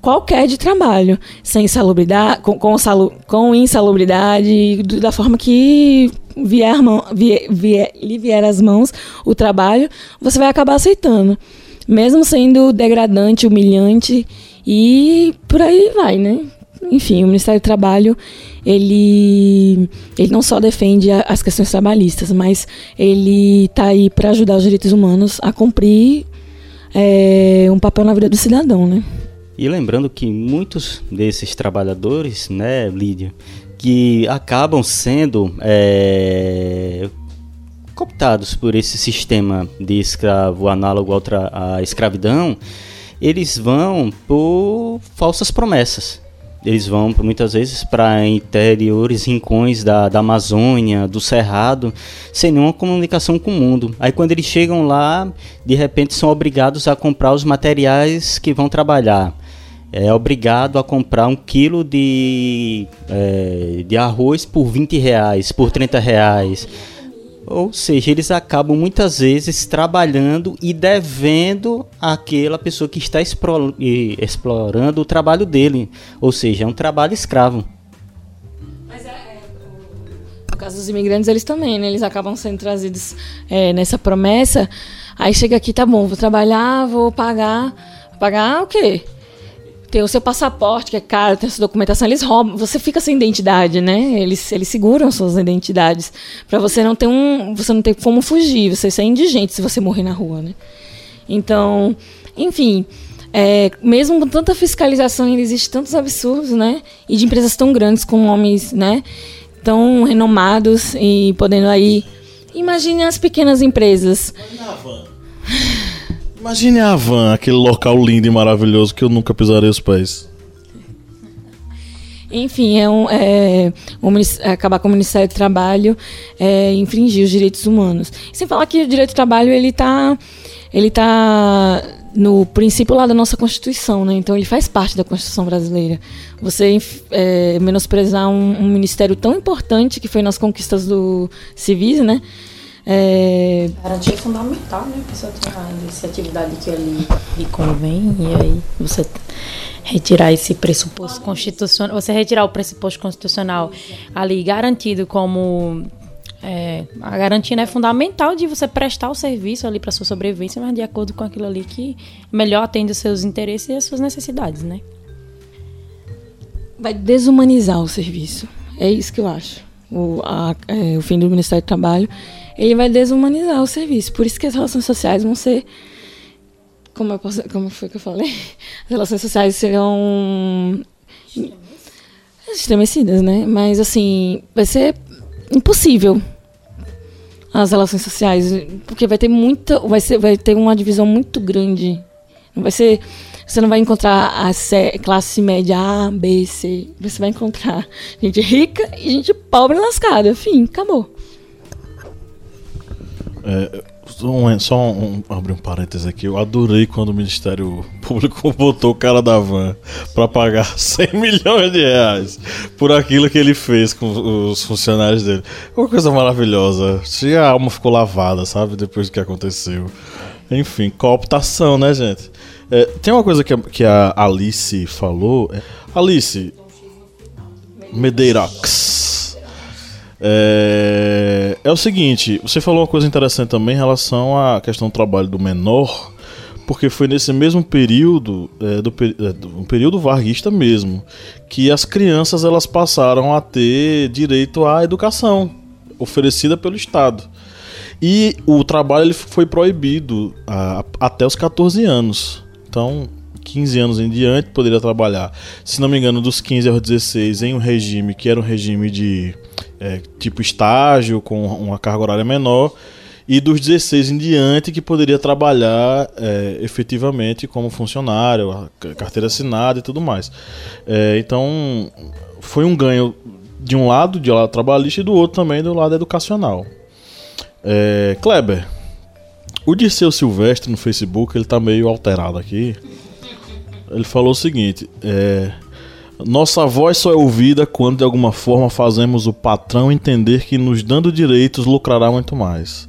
qualquer de trabalho, sem insalubridade, com, com, salu, com insalubridade, da forma que vier, vier, vier, lhe vier às mãos o trabalho, você vai acabar aceitando. Mesmo sendo degradante, humilhante e por aí vai, né? Enfim, o Ministério do Trabalho, ele, ele não só defende as questões trabalhistas, mas ele está aí para ajudar os direitos humanos a cumprir é, um papel na vida do cidadão, né? E lembrando que muitos desses trabalhadores, né, Lídia, que acabam sendo é, cooptados por esse sistema de escravo análogo à escravidão, eles vão por falsas promessas eles vão muitas vezes para interiores, rincões da, da Amazônia, do Cerrado, sem nenhuma comunicação com o mundo. Aí quando eles chegam lá, de repente são obrigados a comprar os materiais que vão trabalhar. é obrigado a comprar um quilo de, é, de arroz por 20 reais, por 30 reais. Ou seja, eles acabam muitas vezes trabalhando e devendo àquela pessoa que está explorando o trabalho dele. Ou seja, é um trabalho escravo. Mas é, é, no caso dos imigrantes, eles também, né? Eles acabam sendo trazidos é, nessa promessa. Aí chega aqui, tá bom, vou trabalhar, vou pagar. Pagar o quê? Tem o seu passaporte, que é caro, tem a sua documentação, eles roubam, você fica sem identidade, né? Eles, eles seguram suas identidades para você não ter um, você não ter como fugir, você ser indigente se você morrer na rua, né? Então, enfim, é, mesmo com tanta fiscalização, ainda existe tantos absurdos, né? E de empresas tão grandes com nomes, né? Tão renomados e podendo aí, imagine as pequenas empresas. Imagine a Havan, aquele local lindo e maravilhoso que eu nunca pisarei os pés. Enfim, é um, é, um, acabar com o Ministério do Trabalho é, infringir os direitos humanos. sem falar que o direito do trabalho ele está ele tá no princípio lá da nossa Constituição, né? Então ele faz parte da Constituição brasileira. Você é, menosprezar um, um ministério tão importante que foi nas conquistas do civis, né? É... Garantia é fundamental, né? A pessoa tem uma iniciatividade que ali lhe convém e aí você retirar esse pressuposto constitucional, você retirar o pressuposto constitucional ali garantido como é, a garantia é fundamental de você prestar o serviço ali para sua sobrevivência, mas de acordo com aquilo ali que melhor atende os seus interesses e as suas necessidades, né? Vai desumanizar o serviço. É isso que eu acho. O, a, é, o fim do Ministério do Trabalho ele vai desumanizar o serviço. Por isso que as relações sociais vão ser. Como, eu posso, como foi que eu falei? As relações sociais serão. estremecidas, né? Mas, assim, vai ser impossível as relações sociais, porque vai ter muita, vai ser, vai ter uma divisão muito grande. Não vai ser, você não vai encontrar a classe média A, B, C. Você vai encontrar gente rica e gente pobre lascada. Fim, acabou. É, só um, um, abrir um parênteses aqui. Eu adorei quando o Ministério Público botou o cara da van para pagar 100 milhões de reais por aquilo que ele fez com os funcionários dele. Uma coisa maravilhosa. Se a alma ficou lavada, sabe? Depois do que aconteceu. Enfim, cooptação, né, gente? É, tem uma coisa que a, que a Alice falou. É, Alice Medeirox é, é o seguinte, você falou uma coisa interessante também em relação à questão do trabalho do menor, porque foi nesse mesmo período, é, do, é, do um período varguista mesmo, que as crianças elas passaram a ter direito à educação oferecida pelo Estado. E o trabalho ele foi proibido a, até os 14 anos. Então, 15 anos em diante poderia trabalhar, se não me engano, dos 15 aos 16 em um regime que era um regime de é, tipo estágio, com uma carga horária menor, e dos 16 em diante que poderia trabalhar é, efetivamente como funcionário, carteira assinada e tudo mais. É, então foi um ganho de um lado, de lado trabalhista, e do outro também do lado educacional. É, Kleber, o Dirceu Silvestre no Facebook, ele tá meio alterado aqui. Ele falou o seguinte: é, nossa voz só é ouvida quando de alguma forma fazemos o patrão entender que nos dando direitos lucrará muito mais.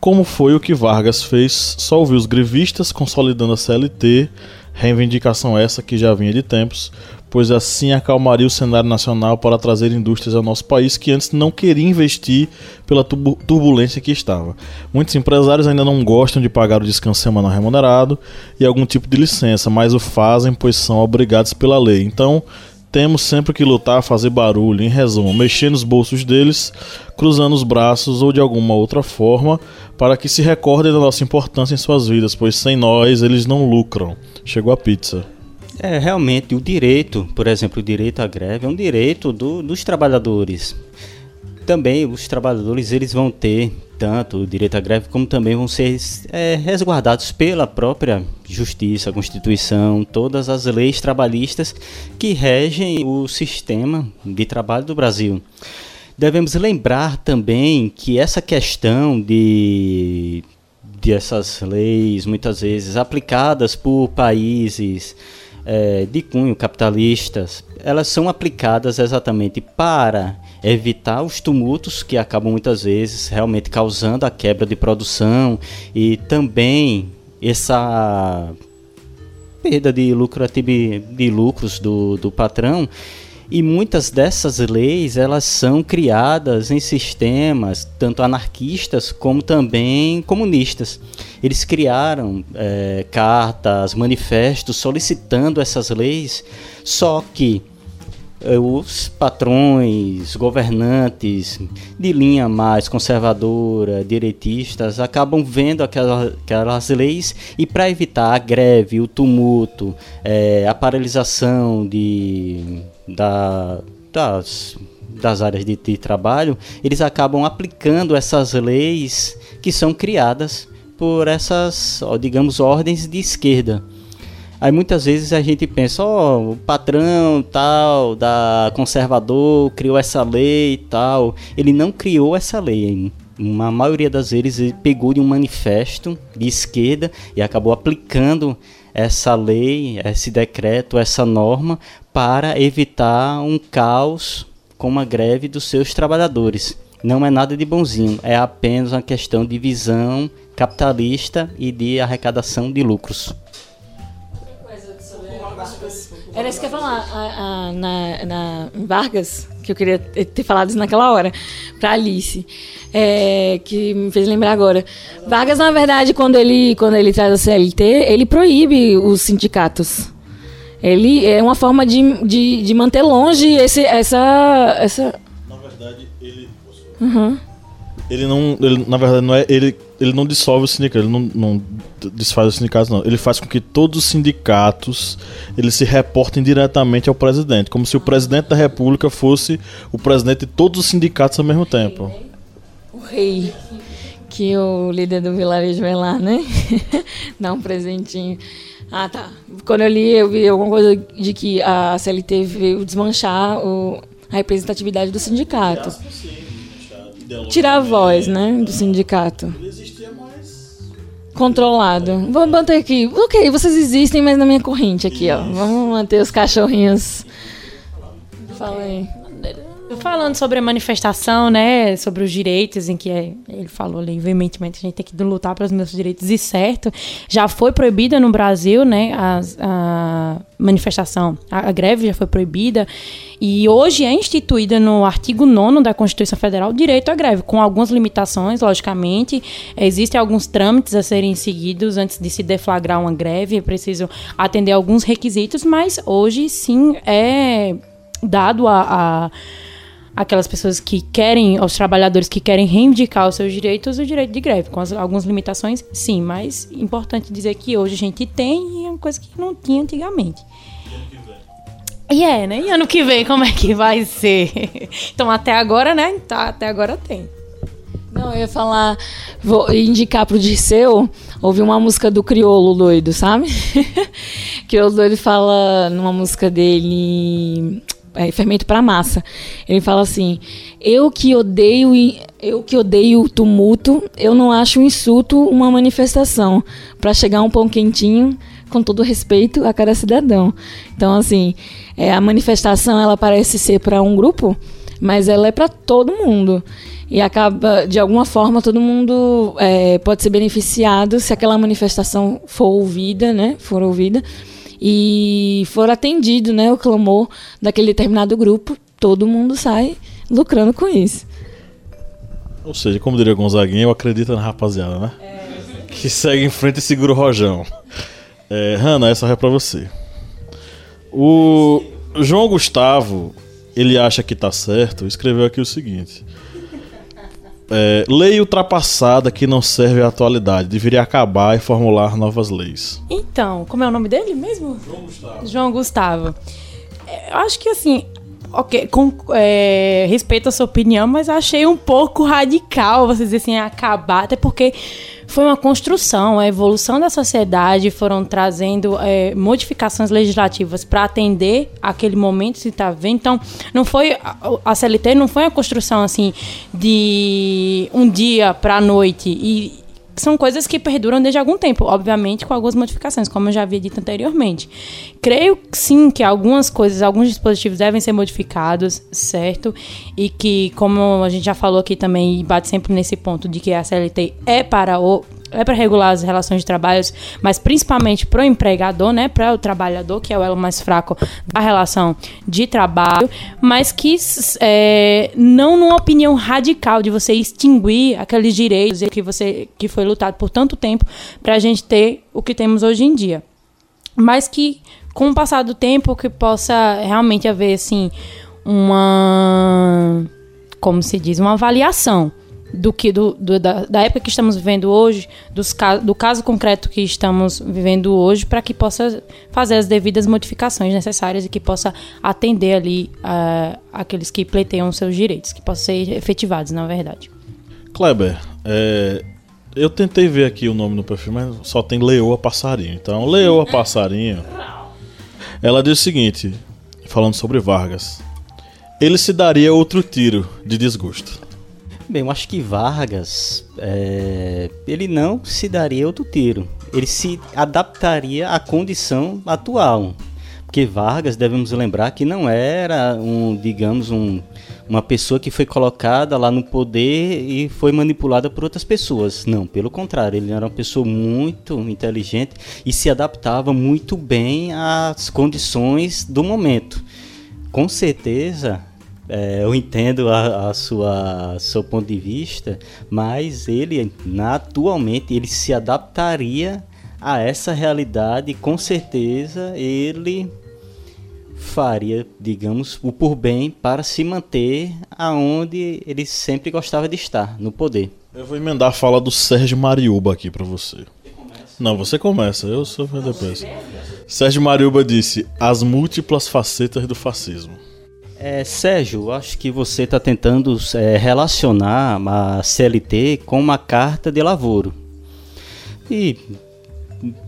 Como foi o que Vargas fez, só ouviu os grevistas consolidando a CLT, reivindicação essa que já vinha de tempos, pois assim acalmaria o cenário nacional para trazer indústrias ao nosso país que antes não queria investir pela turbulência que estava. Muitos empresários ainda não gostam de pagar o descanso semanal remunerado e algum tipo de licença, mas o fazem pois são obrigados pela lei. Então, temos sempre que lutar, fazer barulho, em resumo, mexer nos bolsos deles, cruzando os braços ou de alguma outra forma, para que se recordem da nossa importância em suas vidas, pois sem nós eles não lucram. Chegou a pizza. É, realmente, o direito, por exemplo, o direito à greve é um direito do, dos trabalhadores. Também os trabalhadores eles vão ter tanto o direito à greve como também vão ser é, resguardados pela própria justiça, Constituição, todas as leis trabalhistas que regem o sistema de trabalho do Brasil. Devemos lembrar também que essa questão de, de essas leis, muitas vezes aplicadas por países é, de cunho capitalistas, elas são aplicadas exatamente para evitar os tumultos que acabam muitas vezes realmente causando a quebra de produção e também essa perda de, de lucros do, do patrão e muitas dessas leis elas são criadas em sistemas tanto anarquistas como também comunistas. Eles criaram é, cartas, manifestos solicitando essas leis, só que é, os patrões, governantes de linha mais conservadora, direitistas, acabam vendo aquelas, aquelas leis e para evitar a greve, o tumulto, é, a paralisação de da, das, das áreas de, de trabalho, eles acabam aplicando essas leis que são criadas por essas, digamos, ordens de esquerda. Aí muitas vezes a gente pensa, ó, oh, o patrão tal, da conservador, criou essa lei e tal. Ele não criou essa lei. Uma maioria das vezes ele pegou de um manifesto de esquerda e acabou aplicando essa lei, esse decreto, essa norma para evitar um caos com uma greve dos seus trabalhadores. Não é nada de bonzinho, é apenas uma questão de visão capitalista e de arrecadação de lucros. Era isso que eu ia falar. A, a, na, na, Vargas, que eu queria ter falado isso naquela hora, para Alice, é, que me fez lembrar agora. Vargas, na verdade, quando ele, quando ele traz a CLT, ele proíbe os sindicatos. Ele é uma forma de, de, de manter longe esse, essa, essa. Na verdade, ele. Uhum. Ele não. Ele, na verdade, não é. Ele, ele não dissolve o sindicato, ele não, não desfaz os sindicatos, não. Ele faz com que todos os sindicatos eles se reportem diretamente ao presidente, como se o presidente da república fosse o presidente de todos os sindicatos ao mesmo tempo. O rei. Que o líder do vilarejo vai lá, né? Dá um presentinho. Ah, tá. Quando eu li, eu vi alguma coisa de que a CLT veio desmanchar o, a representatividade do sindicato. Tirar a voz, né, do sindicato. Controlado. Vamos manter aqui. Ok, vocês existem, mas na minha corrente aqui, ó. Vamos manter os cachorrinhos. Fala aí. Falando sobre a manifestação, né, sobre os direitos, em que é, ele falou ali veementemente a gente tem que lutar pelos meus direitos, e certo, já foi proibida no Brasil, né, a, a manifestação, a, a, greve já foi proibida, e hoje é instituída no artigo 9 da Constituição Federal o direito à greve, com algumas limitações, logicamente, existem alguns trâmites a serem seguidos antes de se deflagrar uma greve, é preciso atender alguns requisitos, mas hoje sim é dado a, a aquelas pessoas que querem, aos trabalhadores que querem reivindicar os seus direitos, o direito de greve, com as, algumas limitações, sim, mas importante dizer que hoje a gente tem e é uma coisa que não tinha antigamente. E é, né? E ano que vem, como é que vai ser? Então, até agora, né? Tá, até agora tem. Não, eu ia falar, vou indicar pro Dirceu ouvir uma música do Criolo Doido, sabe? Criolo Doido fala numa música dele é, fermento para massa. Ele fala assim: eu que odeio eu que odeio tumulto, eu não acho um insulto uma manifestação para chegar um pão quentinho com todo respeito a cada cidadão. Então assim, é, a manifestação ela parece ser para um grupo, mas ela é para todo mundo e acaba de alguma forma todo mundo é, pode ser beneficiado se aquela manifestação for ouvida, né? For ouvida e for atendido né, o clamor daquele determinado grupo, todo mundo sai lucrando com isso. Ou seja, como diria Gonzaguinha, eu acredito na rapaziada, né? É. Que segue em frente e segura o rojão. É, Hanna, essa é pra você. O João Gustavo, ele acha que tá certo, escreveu aqui o seguinte. É, lei ultrapassada que não serve à atualidade. Deveria acabar e formular novas leis. Então, como é o nome dele mesmo? João Gustavo. João Gustavo. É, eu acho que assim, ok, com é, respeito à sua opinião, mas achei um pouco radical vocês dizer assim, acabar, até porque foi uma construção, a evolução da sociedade foram trazendo é, modificações legislativas para atender aquele momento que está vendo. Então, não foi a CLT não foi uma construção assim de um dia para a noite e são coisas que perduram desde algum tempo, obviamente com algumas modificações, como eu já havia dito anteriormente. Creio sim que algumas coisas, alguns dispositivos devem ser modificados, certo? E que, como a gente já falou aqui também, e bate sempre nesse ponto de que a CLT é para o é para regular as relações de trabalho, mas principalmente para o empregador, né, para o trabalhador, que é o elo mais fraco da relação de trabalho, mas que é, não numa opinião radical de você extinguir aqueles direitos que você que foi lutado por tanto tempo para a gente ter o que temos hoje em dia, mas que com o passar do tempo que possa realmente haver assim uma como se diz uma avaliação do que do, do da, da, época que estamos vivendo hoje, dos, do caso concreto que estamos vivendo hoje, para que possa fazer as devidas modificações necessárias e que possa atender ali uh, aqueles que pleiteiam seus direitos, que possam ser efetivados, na verdade. Kleber, é, eu tentei ver aqui o nome no perfil, mas só tem Leoa Passarinho. Então, Leoa Passarinho, ela diz o seguinte, falando sobre Vargas. Ele se daria outro tiro de desgosto. Bem, eu acho que Vargas, é, ele não se daria outro tiro. Ele se adaptaria à condição atual. Porque Vargas, devemos lembrar que não era um, digamos, um, uma pessoa que foi colocada lá no poder e foi manipulada por outras pessoas. Não, pelo contrário, ele era uma pessoa muito inteligente e se adaptava muito bem às condições do momento. Com certeza, é, eu entendo a, a sua seu ponto de vista, mas ele atualmente ele se adaptaria a essa realidade, com certeza ele faria, digamos, o por bem para se manter aonde ele sempre gostava de estar, no poder. Eu vou emendar a fala do Sérgio Mariuba aqui para você. Não, você começa, eu sou depois. Sérgio Mariuba disse: As múltiplas facetas do fascismo. É, Sérgio, acho que você está tentando é, relacionar a CLT com uma carta de lavoro. E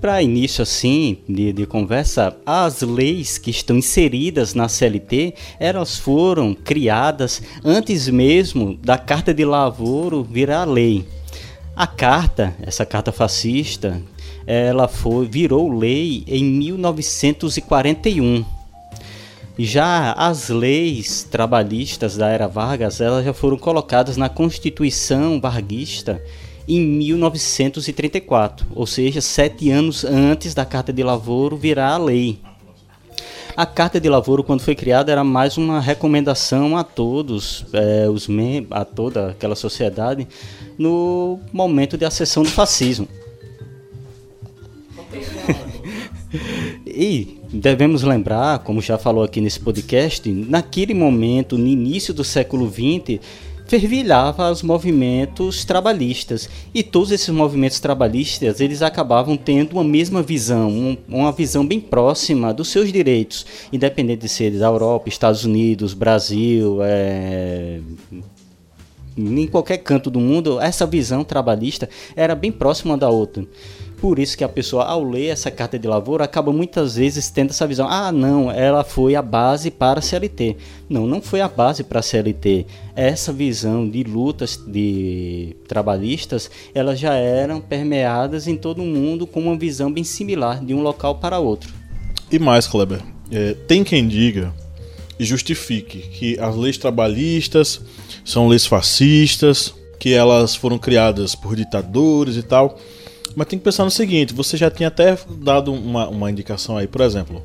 para início assim de, de, conversa, as leis que estão inseridas na CLT, elas foram criadas antes mesmo da carta de lavoro virar lei. A carta, essa carta fascista, ela foi virou lei em 1941 já as leis trabalhistas da era Vargas, elas já foram colocadas na Constituição varguista em 1934, ou seja, sete anos antes da Carta de Lavoro virar a lei. A Carta de Lavoro, quando foi criada, era mais uma recomendação a todos, é, os a toda aquela sociedade, no momento de acessão do fascismo. e devemos lembrar, como já falou aqui nesse podcast, naquele momento, no início do século XX, fervilhava os movimentos trabalhistas. E todos esses movimentos trabalhistas eles acabavam tendo uma mesma visão, um, uma visão bem próxima dos seus direitos, independente de ser da Europa, Estados Unidos, Brasil, é, em qualquer canto do mundo, essa visão trabalhista era bem próxima da outra por isso que a pessoa, ao ler essa carta de lavoura, acaba muitas vezes tendo essa visão: ah, não, ela foi a base para a CLT. Não, não foi a base para a CLT. Essa visão de lutas de trabalhistas, elas já eram permeadas em todo o mundo com uma visão bem similar de um local para outro. E mais, Kleber, é, tem quem diga e justifique que as leis trabalhistas são leis fascistas, que elas foram criadas por ditadores e tal. Mas tem que pensar no seguinte: você já tinha até dado uma, uma indicação aí, por exemplo.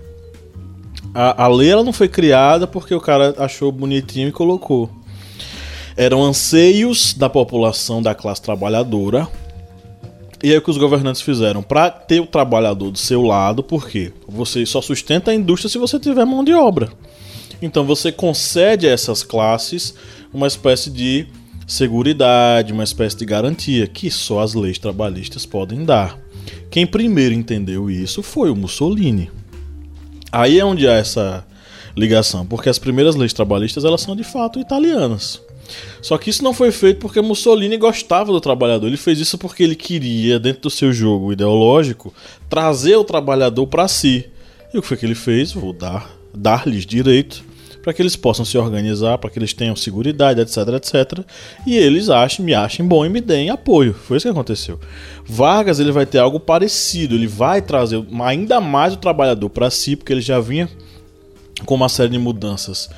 A, a lei ela não foi criada porque o cara achou bonitinho e colocou. Eram anseios da população da classe trabalhadora. E aí o que os governantes fizeram? Para ter o trabalhador do seu lado, por quê? Você só sustenta a indústria se você tiver mão de obra. Então você concede a essas classes uma espécie de seguridade, uma espécie de garantia que só as leis trabalhistas podem dar. Quem primeiro entendeu isso foi o Mussolini. Aí é onde há essa ligação, porque as primeiras leis trabalhistas elas são de fato italianas. Só que isso não foi feito porque Mussolini gostava do trabalhador. Ele fez isso porque ele queria, dentro do seu jogo ideológico, trazer o trabalhador para si. E o que foi que ele fez? Vou dar dar-lhes direito para que eles possam se organizar, para que eles tenham segurança, etc, etc. E eles achem, me achem bom e me deem apoio. Foi isso que aconteceu. Vargas ele vai ter algo parecido, ele vai trazer ainda mais o trabalhador para si, porque ele já vinha com uma série de mudanças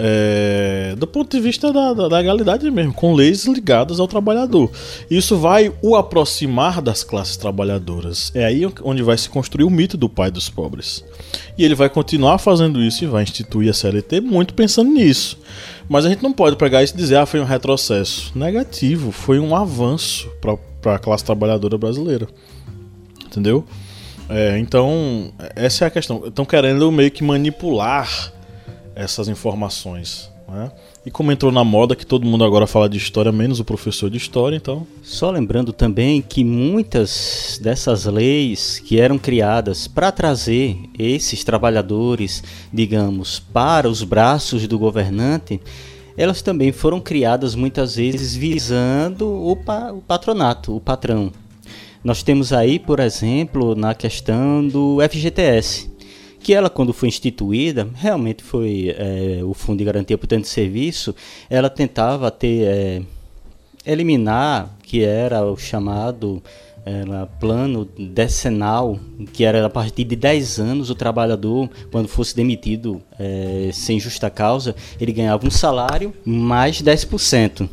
é, do ponto de vista da, da, legalidade mesmo, com leis ligadas ao trabalhador. Isso vai o aproximar das classes trabalhadoras. É aí onde vai se construir o mito do pai dos pobres. E ele vai continuar fazendo isso e vai instituir a CLT muito pensando nisso. Mas a gente não pode pegar isso e dizer, ah, foi um retrocesso. Negativo, foi um avanço para a classe trabalhadora brasileira. Entendeu? É, então, essa é a questão. Estão querendo meio que manipular essas informações. Né? E como entrou na moda que todo mundo agora fala de história, menos o professor de história, então. Só lembrando também que muitas dessas leis que eram criadas para trazer esses trabalhadores, digamos, para os braços do governante, elas também foram criadas muitas vezes visando o, pa o patronato, o patrão. Nós temos aí, por exemplo, na questão do FGTS que ela, quando foi instituída, realmente foi é, o Fundo de Garantia por Tanto de Serviço, ela tentava ter, é, eliminar, que era o chamado era plano decenal, que era a partir de 10 anos o trabalhador, quando fosse demitido é, sem justa causa, ele ganhava um salário mais 10%.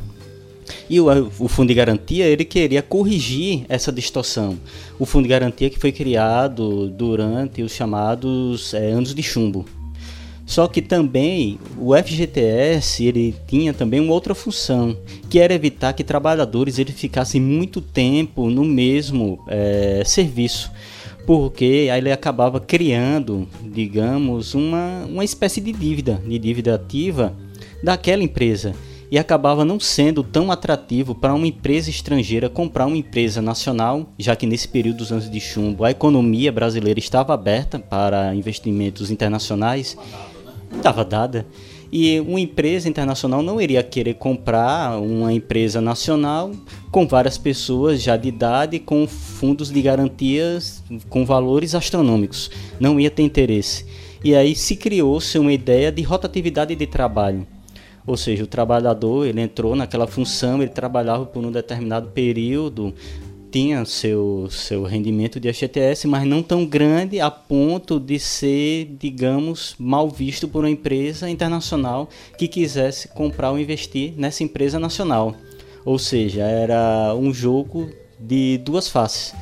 E o, o, Fundo de Garantia ele queria corrigir essa distorção. O Fundo de Garantia que foi criado durante os chamados é, anos de chumbo. Só que também o FGTS ele tinha também uma outra função, que era evitar que trabalhadores ele ficassem muito tempo no mesmo é, serviço porque aí ele acabava criando, digamos, uma, uma espécie de dívida, de dívida ativa daquela empresa e acabava não sendo tão atrativo para uma empresa estrangeira comprar uma empresa nacional, já que nesse período dos anos de chumbo a economia brasileira estava aberta para investimentos internacionais, estava dada. E uma empresa internacional não iria querer comprar uma empresa nacional com várias pessoas já de idade, com fundos de garantias com valores astronômicos. Não ia ter interesse. E aí se criou-se uma ideia de rotatividade de trabalho ou seja, o trabalhador ele entrou naquela função, ele trabalhava por um determinado período, tinha seu, seu rendimento de FGTS, mas não tão grande a ponto de ser, digamos, mal visto por uma empresa internacional que quisesse comprar ou investir nessa empresa nacional. Ou seja, era um jogo de duas faces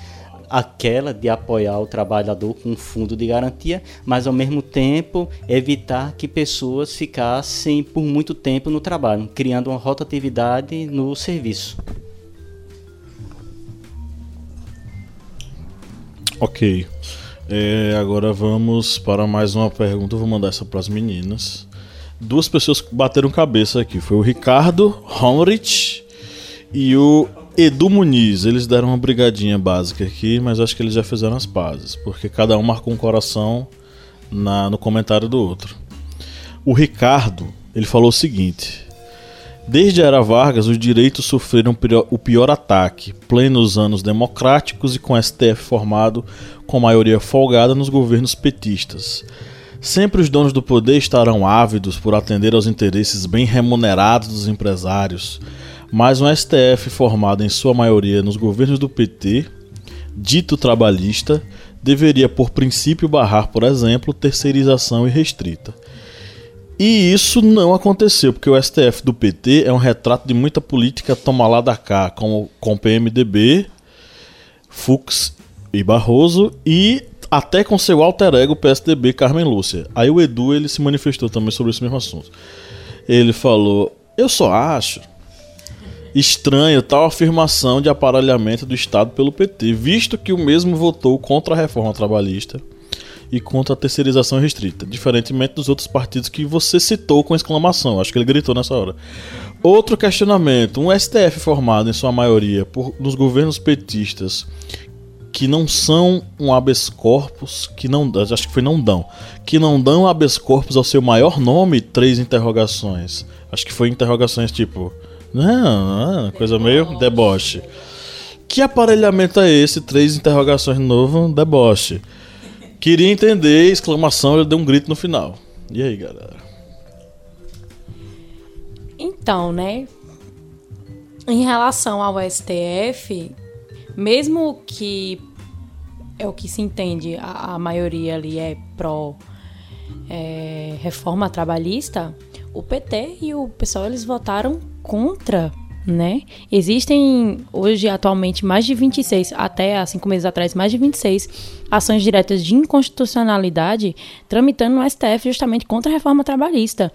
aquela de apoiar o trabalhador com um fundo de garantia, mas ao mesmo tempo evitar que pessoas ficassem por muito tempo no trabalho, criando uma rotatividade no serviço. Ok. É, agora vamos para mais uma pergunta. vou mandar essa para as meninas. Duas pessoas bateram cabeça aqui. Foi o Ricardo Honrich e o Edu Muniz, eles deram uma brigadinha básica aqui, mas acho que eles já fizeram as pazes, porque cada um marcou um coração na, no comentário do outro. O Ricardo, ele falou o seguinte: Desde a era Vargas, os direitos sofreram o pior ataque, plenos anos democráticos e com STF formado com maioria folgada nos governos petistas. Sempre os donos do poder estarão ávidos por atender aos interesses bem remunerados dos empresários mas um STF formado em sua maioria nos governos do PT, dito trabalhista, deveria por princípio barrar, por exemplo, terceirização irrestrita. E isso não aconteceu, porque o STF do PT é um retrato de muita política toma lá da cá, com, com PMDB, Fux e Barroso, e até com seu alter ego PSDB, Carmen Lúcia. Aí o Edu ele se manifestou também sobre esse mesmo assunto. Ele falou: Eu só acho estranho tal afirmação de aparelhamento do Estado pelo PT, visto que o mesmo votou contra a reforma trabalhista e contra a terceirização restrita, diferentemente dos outros partidos que você citou com exclamação. Acho que ele gritou nessa hora. Outro questionamento: um STF formado em sua maioria por nos governos petistas que não são um habeas corpus, que não, acho que foi não dão, que não dão habeas corpus ao seu maior nome, três interrogações. Acho que foi interrogações tipo não, coisa meio deboche. Que aparelhamento é esse? Três interrogações de novo, deboche. Queria entender, exclamação, ele deu um grito no final. E aí, galera? Então, né? Em relação ao STF, mesmo que é o que se entende, a, a maioria ali é pró é, reforma trabalhista, o PT e o pessoal eles votaram contra, né? Existem hoje atualmente mais de 26, até há cinco meses atrás, mais de 26 ações diretas de inconstitucionalidade tramitando no STF justamente contra a reforma trabalhista.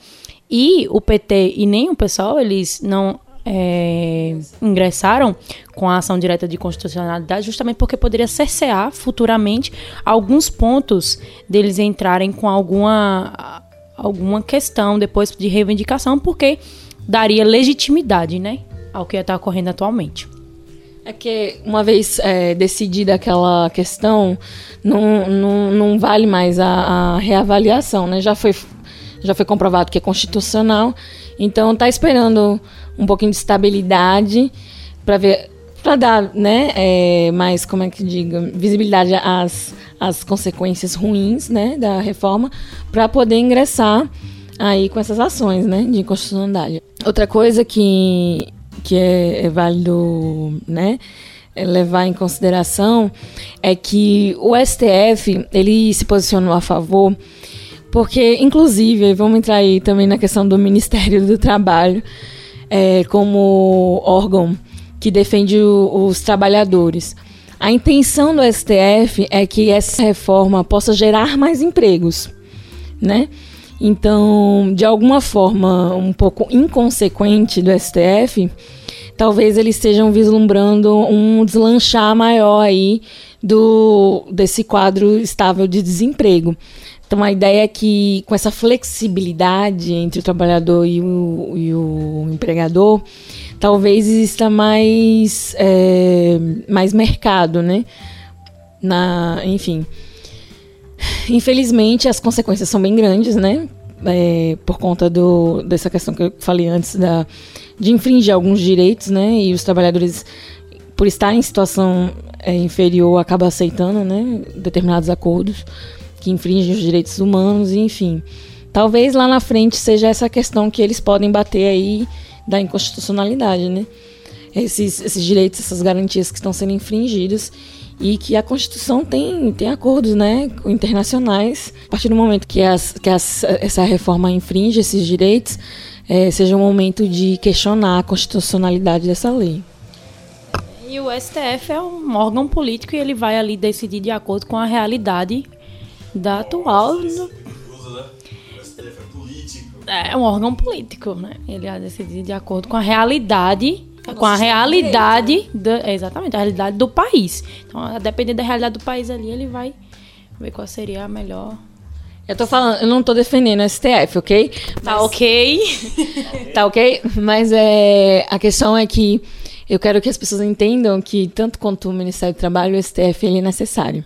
E o PT e nem o pessoal, eles não é, ingressaram com a ação direta de constitucionalidade justamente porque poderia cercear futuramente alguns pontos deles entrarem com alguma, alguma questão depois de reivindicação, porque daria legitimidade né, ao que está ocorrendo atualmente. É que, uma vez é, decidida aquela questão, não, não, não vale mais a, a reavaliação, né? Já foi, já foi comprovado que é constitucional, então está esperando um pouquinho de estabilidade para ver para dar né, é, mais, como é que diga, visibilidade às, às consequências ruins né, da reforma, para poder ingressar aí com essas ações né, de inconstitucionalidade. Outra coisa que, que é, é válido né, é levar em consideração é que o STF ele se posicionou a favor, porque, inclusive, vamos entrar aí também na questão do Ministério do Trabalho, é, como órgão que defende o, os trabalhadores. A intenção do STF é que essa reforma possa gerar mais empregos, né? Então, de alguma forma um pouco inconsequente do STF, talvez eles estejam vislumbrando um deslanchar maior aí do desse quadro estável de desemprego. Então a ideia é que com essa flexibilidade entre o trabalhador e o, e o empregador, talvez exista mais, é, mais mercado, né? Na, enfim. Infelizmente as consequências são bem grandes, né? É, por conta do, dessa questão que eu falei antes da, de infringir alguns direitos, né? E os trabalhadores, por estar em situação é, inferior, acabam aceitando, né? Determinados acordos que infringem os direitos humanos, enfim. Talvez lá na frente seja essa questão que eles podem bater aí da inconstitucionalidade, né? Esses, esses direitos, essas garantias que estão sendo infringidas e que a Constituição tem, tem acordos né, internacionais. A partir do momento que, as, que as, essa reforma infringe esses direitos, é, seja um momento de questionar a constitucionalidade dessa lei. E o STF é um órgão político e ele vai ali decidir de acordo com a realidade da atual. É um órgão político, né? Ele vai decidir de acordo com a realidade com a realidade do, exatamente a realidade do país. Então a depender da realidade do país ali ele vai ver qual seria a melhor. Eu tô falando eu não tô defendendo o STF ok? Tá Mas, ok. Tá ok? Mas é a questão é que eu quero que as pessoas entendam que tanto quanto o Ministério do Trabalho o STF ele é necessário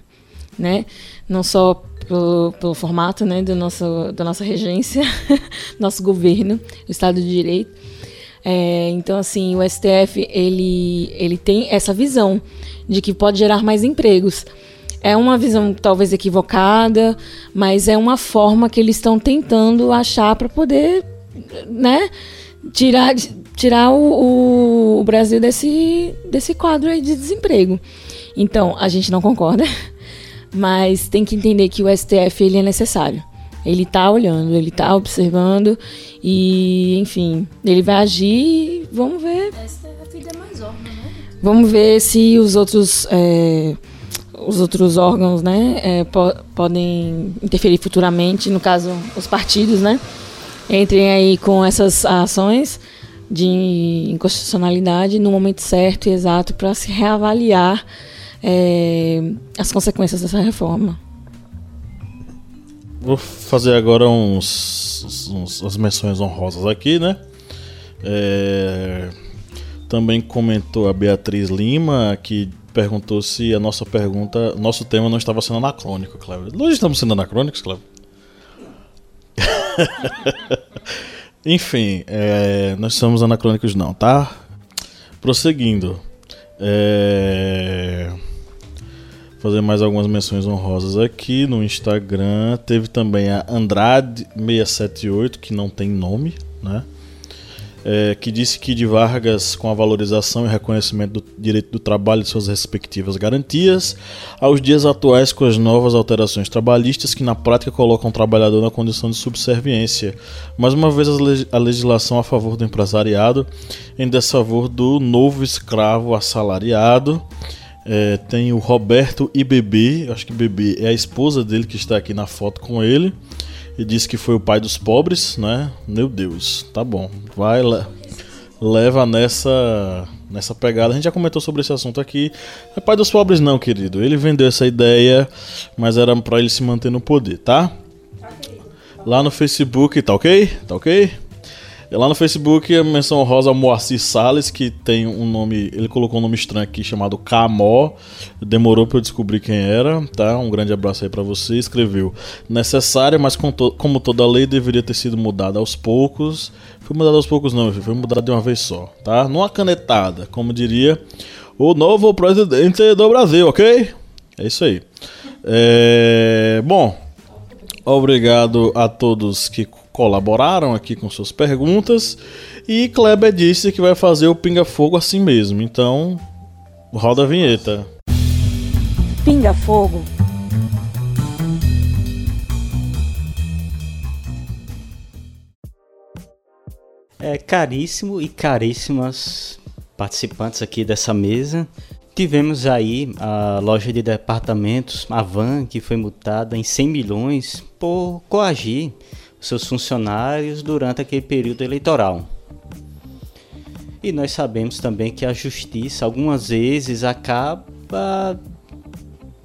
né? Não só pelo, pelo formato né, do nosso, da nossa regência, nosso governo, o Estado de Direito. É, então, assim, o STF ele, ele tem essa visão de que pode gerar mais empregos. É uma visão talvez equivocada, mas é uma forma que eles estão tentando achar para poder né, tirar, tirar o, o, Brasil desse, desse quadro aí de desemprego. Então, a gente não concorda mas tem que entender que o STF ele é necessário. Ele está olhando, ele está observando e, enfim, ele vai agir. Vamos ver. STF é mais órgão, né? Vamos ver se os outros é, os outros órgãos, né, é, po podem interferir futuramente. No caso, os partidos, né, entrem aí com essas ações de inconstitucionalidade no momento certo e exato para se reavaliar é, as consequências dessa reforma. Vou fazer agora uns, uns as menções honrosas aqui, né? É, também comentou a Beatriz Lima que perguntou se a nossa pergunta, nosso tema não estava sendo anacrônico, Cleber. Nós estamos sendo anacrônicos, Cleber? Enfim, é, nós somos anacrônicos não, tá? Prosseguindo. É fazer mais algumas menções honrosas aqui no Instagram. Teve também a Andrade678, que não tem nome, né? é, que disse que de Vargas, com a valorização e reconhecimento do direito do trabalho e suas respectivas garantias, aos dias atuais com as novas alterações trabalhistas que na prática colocam o trabalhador na condição de subserviência. Mais uma vez a legislação a favor do empresariado em desfavor do novo escravo assalariado. É, tem o Roberto IBB, acho que Bebê é a esposa dele que está aqui na foto com ele e disse que foi o pai dos pobres, né? Meu Deus, tá bom. Vai lá. Leva nessa nessa pegada. A gente já comentou sobre esse assunto aqui. É pai dos pobres não, querido. Ele vendeu essa ideia, mas era para ele se manter no poder, tá? Lá no Facebook, tá ok? Tá ok? Lá no Facebook, a menção rosa ao Moacir Salles, que tem um nome, ele colocou um nome estranho aqui chamado Camó. Demorou para eu descobrir quem era, tá? Um grande abraço aí para você. Escreveu: necessária, mas como toda lei deveria ter sido mudada aos poucos. Foi mudada aos poucos, não, foi mudada de uma vez só, tá? Numa canetada, como diria o novo presidente do Brasil, ok? É isso aí. É... Bom, obrigado a todos que colaboraram aqui com suas perguntas. E Kleber disse que vai fazer o Pinga Fogo assim mesmo. Então, roda a vinheta. Pinga Fogo. É caríssimo e caríssimas participantes aqui dessa mesa. Tivemos aí a loja de departamentos, a Van, que foi multada em 100 milhões por coagir seus funcionários durante aquele período eleitoral. E nós sabemos também que a justiça algumas vezes acaba,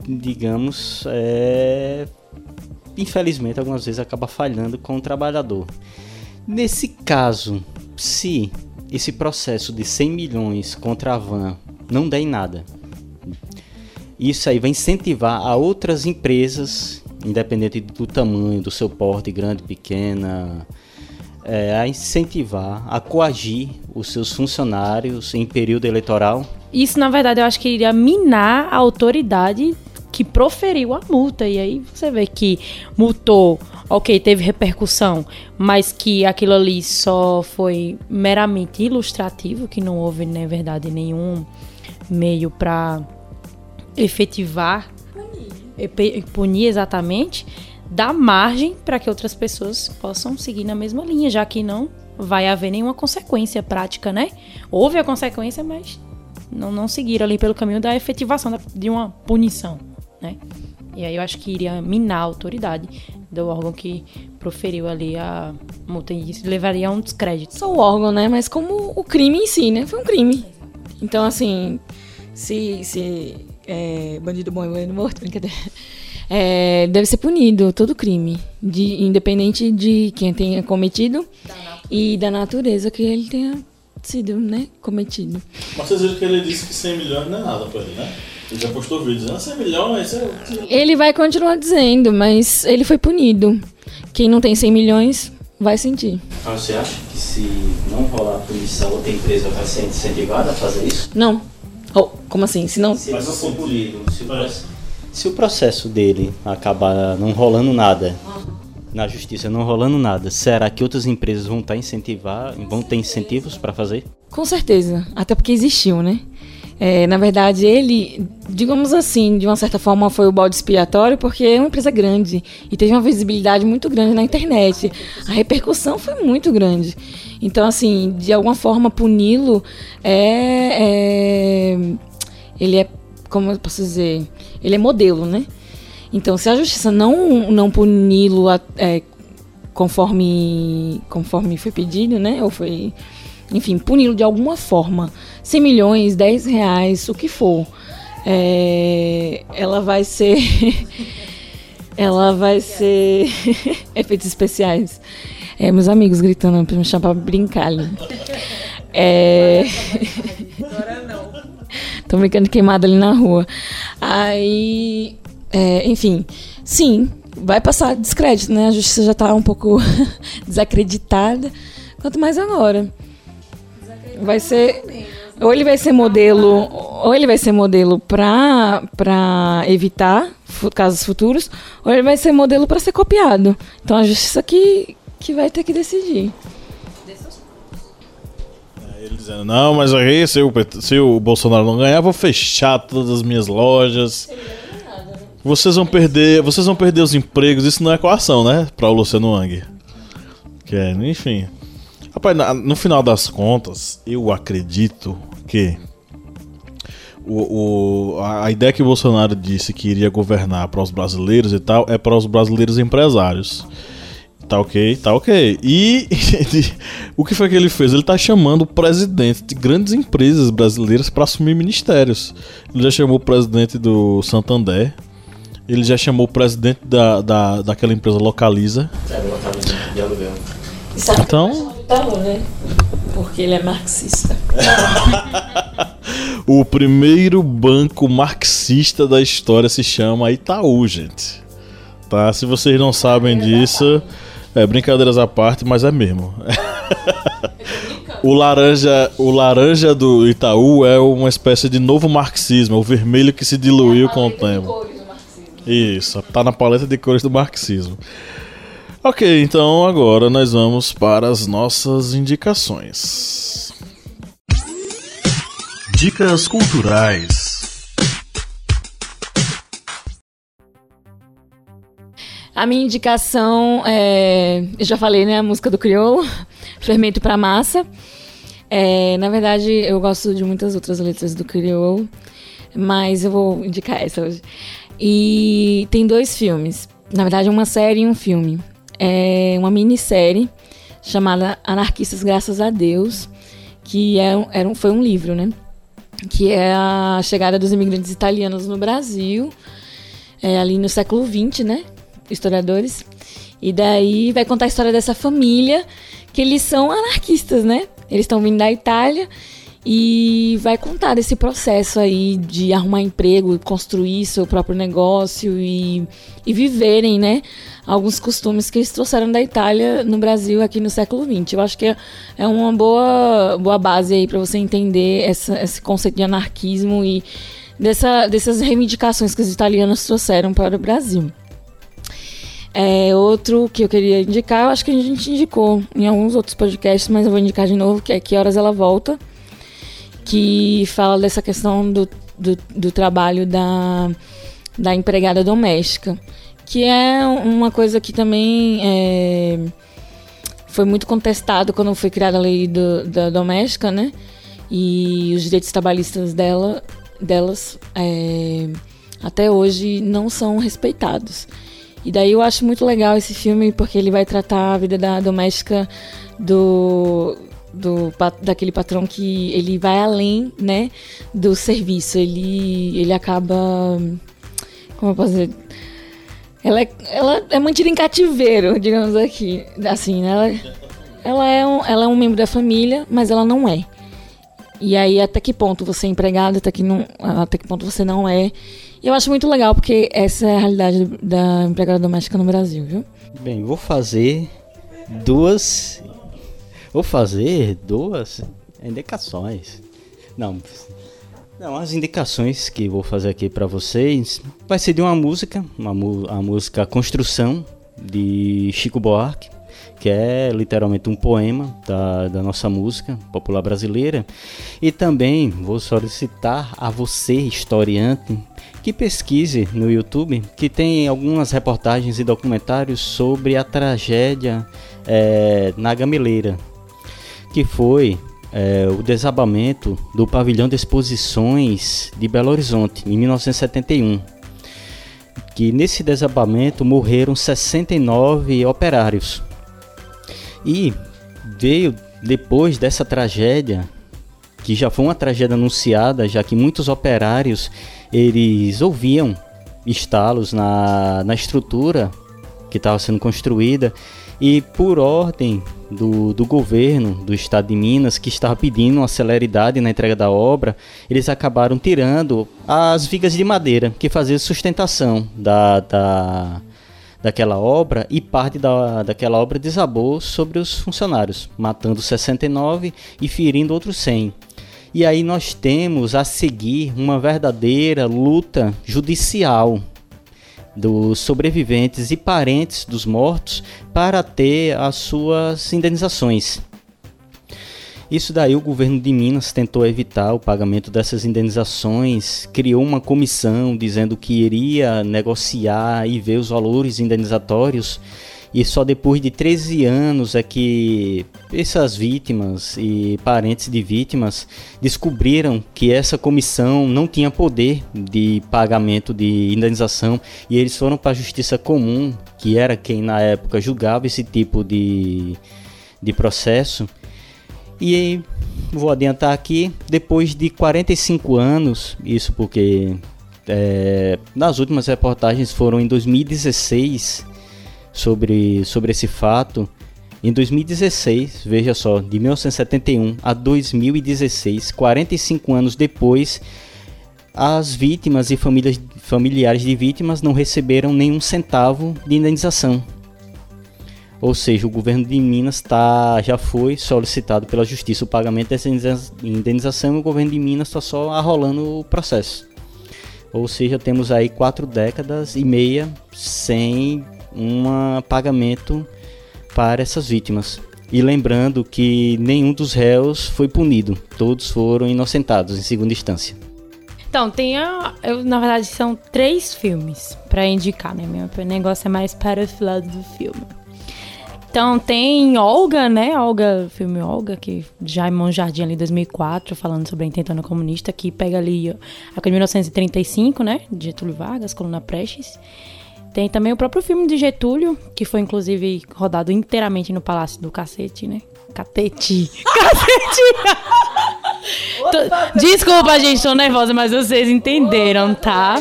digamos, é, infelizmente algumas vezes acaba falhando com o trabalhador. Nesse caso, se esse processo de 100 milhões contra a Van não der em nada, isso aí vai incentivar a outras empresas independente do tamanho, do seu porte, grande, pequena, é, a incentivar, a coagir os seus funcionários em período eleitoral? Isso, na verdade, eu acho que iria minar a autoridade que proferiu a multa. E aí você vê que multou, ok, teve repercussão, mas que aquilo ali só foi meramente ilustrativo, que não houve, na verdade, nenhum meio para efetivar punir exatamente, dá margem para que outras pessoas possam seguir na mesma linha, já que não vai haver nenhuma consequência prática, né? Houve a consequência, mas não, não seguiram ali pelo caminho da efetivação da, de uma punição, né? E aí eu acho que iria minar a autoridade do órgão que proferiu ali a multa e isso levaria a um descrédito. Só o órgão, né? Mas como o crime em si, né? Foi um crime. Então, assim, se, se é, bandido bom e bandido morto, brincadeira. É, deve ser punido todo crime, de, independente de quem tenha cometido da e da natureza que ele tenha sido né, cometido. Mas vocês viram que ele disse que 100 milhões não é nada para ele, né? Ele já postou vídeo dizendo 100 ah, milhões. É... Ele vai continuar dizendo, mas ele foi punido. Quem não tem 100 milhões vai sentir. Ah, você acha que se não rolar punição, outra empresa vai ser incentivada a fazer isso? Não. Oh, como assim? Se não. Se, Mas se, se, o, se o processo dele acabar não rolando nada, na justiça não rolando nada, será que outras empresas vão estar incentivar, vão ter incentivos para fazer? Com certeza, até porque existiu, né? É, na verdade, ele, digamos assim, de uma certa forma foi o balde expiatório, porque é uma empresa grande e teve uma visibilidade muito grande na internet. A repercussão foi muito grande. Então, assim, de alguma forma puni-lo é, é, Ele é. Como eu posso dizer? Ele é modelo, né? Então, se a justiça não, não puni-lo é, conforme, conforme foi pedido, né? Ou foi. Enfim, puni-lo de alguma forma. 100 milhões, 10 reais, o que for. É, ela vai ser. ela vai ser. efeitos especiais. É, meus amigos gritando pra me chamar pra brincar ali. É... Não. Tô brincando de queimada ali na rua. Aí, é, enfim, sim, vai passar descrédito, né? A justiça já tá um pouco desacreditada. Quanto mais agora. Vai ser. Ou ele vai ser modelo, ou ele vai ser modelo para para evitar casos futuros, ou ele vai ser modelo para ser copiado. Então a justiça que que vai ter que decidir. dizendo, não, mas aí se o, se o Bolsonaro não ganhar, vou fechar todas as minhas lojas. Vocês vão perder, vocês vão perder os empregos, isso não é coação, né? Para o Luciano Wang. Que é, enfim. Rapaz, no final das contas, eu acredito que o, o, a ideia que o Bolsonaro disse que iria governar para os brasileiros e tal é para os brasileiros empresários. Tá ok, tá ok. E o que foi que ele fez? Ele tá chamando o presidente de grandes empresas brasileiras para assumir ministérios. Ele já chamou o presidente do Santander. Ele já chamou o presidente da, da, daquela empresa Localiza. É, Localiza de aluguel. Então. Né? Porque ele é marxista. o primeiro banco marxista da história se chama Itaú, gente. Tá? Se vocês não sabem disso, é brincadeiras à parte, mas é mesmo. o laranja, o laranja do Itaú é uma espécie de novo marxismo, é o vermelho que se diluiu com o tempo. Isso, tá na paleta de cores do marxismo. Ok, então agora nós vamos para as nossas indicações. Dicas culturais. A minha indicação é. Eu já falei, né? A música do Crioulo, Fermento para Massa. É, na verdade, eu gosto de muitas outras letras do Crioulo, mas eu vou indicar essa hoje. E tem dois filmes. Na verdade, uma série e um filme é uma minissérie chamada Anarquistas Graças a Deus, que é, era um, foi um livro, né? Que é a chegada dos imigrantes italianos no Brasil, é, ali no século XX, né? Historiadores. E daí vai contar a história dessa família, que eles são anarquistas, né? Eles estão vindo da Itália e vai contar desse processo aí de arrumar emprego, construir seu próprio negócio e, e viverem, né? Alguns costumes que eles trouxeram da Itália no Brasil aqui no século XX. Eu acho que é, é uma boa, boa base aí para você entender essa, esse conceito de anarquismo e dessa, dessas reivindicações que os italianos trouxeram para o Brasil. É, outro que eu queria indicar, eu acho que a gente indicou em alguns outros podcasts, mas eu vou indicar de novo, que é Que Horas Ela Volta, que fala dessa questão do, do, do trabalho da, da empregada doméstica, que é uma coisa que também é, foi muito contestado quando foi criada a lei do, da doméstica, né? E os direitos trabalhistas dela, delas é, até hoje não são respeitados. E daí eu acho muito legal esse filme porque ele vai tratar a vida da doméstica do do daquele patrão que ele vai além, né, do serviço. Ele ele acaba como eu posso dizer? Ela é, ela é mantida em cativeiro, digamos aqui, assim, né? Ela, ela, é um, ela é um membro da família, mas ela não é. E aí, até que ponto você é empregado, até que, não, até que ponto você não é. E eu acho muito legal, porque essa é a realidade da empregada doméstica no Brasil, viu? Bem, vou fazer duas Vou fazer duas indicações. Não, não, as indicações que vou fazer aqui para vocês vai ser de uma música, uma a música Construção de Chico Buarque, que é literalmente um poema da, da nossa música popular brasileira. E também vou solicitar a você, historiante, que pesquise no YouTube, que tem algumas reportagens e documentários sobre a tragédia é, na Gameleira, que foi é, o desabamento do pavilhão de exposições de Belo Horizonte em 1971. Que nesse desabamento morreram 69 operários. E veio depois dessa tragédia, que já foi uma tragédia anunciada, já que muitos operários eles ouviam estalos na, na estrutura que estava sendo construída e por ordem do, do governo do estado de Minas, que estava pedindo uma celeridade na entrega da obra, eles acabaram tirando as vigas de madeira que faziam sustentação da, da, daquela obra e parte da, daquela obra desabou sobre os funcionários, matando 69 e ferindo outros 100. E aí nós temos a seguir uma verdadeira luta judicial dos sobreviventes e parentes dos mortos para ter as suas indenizações. Isso daí o governo de Minas tentou evitar o pagamento dessas indenizações, criou uma comissão dizendo que iria negociar e ver os valores indenizatórios. E só depois de 13 anos é que essas vítimas e parentes de vítimas descobriram que essa comissão não tinha poder de pagamento de indenização. E eles foram para a justiça comum, que era quem na época julgava esse tipo de, de processo. E vou adiantar aqui, depois de 45 anos, isso porque é, nas últimas reportagens foram em 2016 sobre, sobre esse fato. Em 2016, veja só, de 1971 a 2016, 45 anos depois, as vítimas e famílias, familiares de vítimas não receberam nenhum centavo de indenização. Ou seja, o governo de Minas tá, já foi solicitado pela justiça o pagamento dessa indenização e o governo de Minas está só arrolando o processo. Ou seja, temos aí quatro décadas e meia sem um pagamento para essas vítimas. E lembrando que nenhum dos réus foi punido, todos foram inocentados em segunda instância. Então, tem a. Eu, na verdade, são três filmes para indicar, né? Meu negócio é mais para o lado do filme. Então tem Olga, né? Olga, filme Olga, que Jaimon Jardim ali 2004, falando sobre a intentona comunista, que pega ali a de 1935, né? De Getúlio Vargas, Coluna Prestes. Tem também o próprio filme de Getúlio, que foi inclusive rodado inteiramente no Palácio do Cacete, né? Catete. Cacete! Desculpa, gente, tô nervosa, mas vocês entenderam, tá?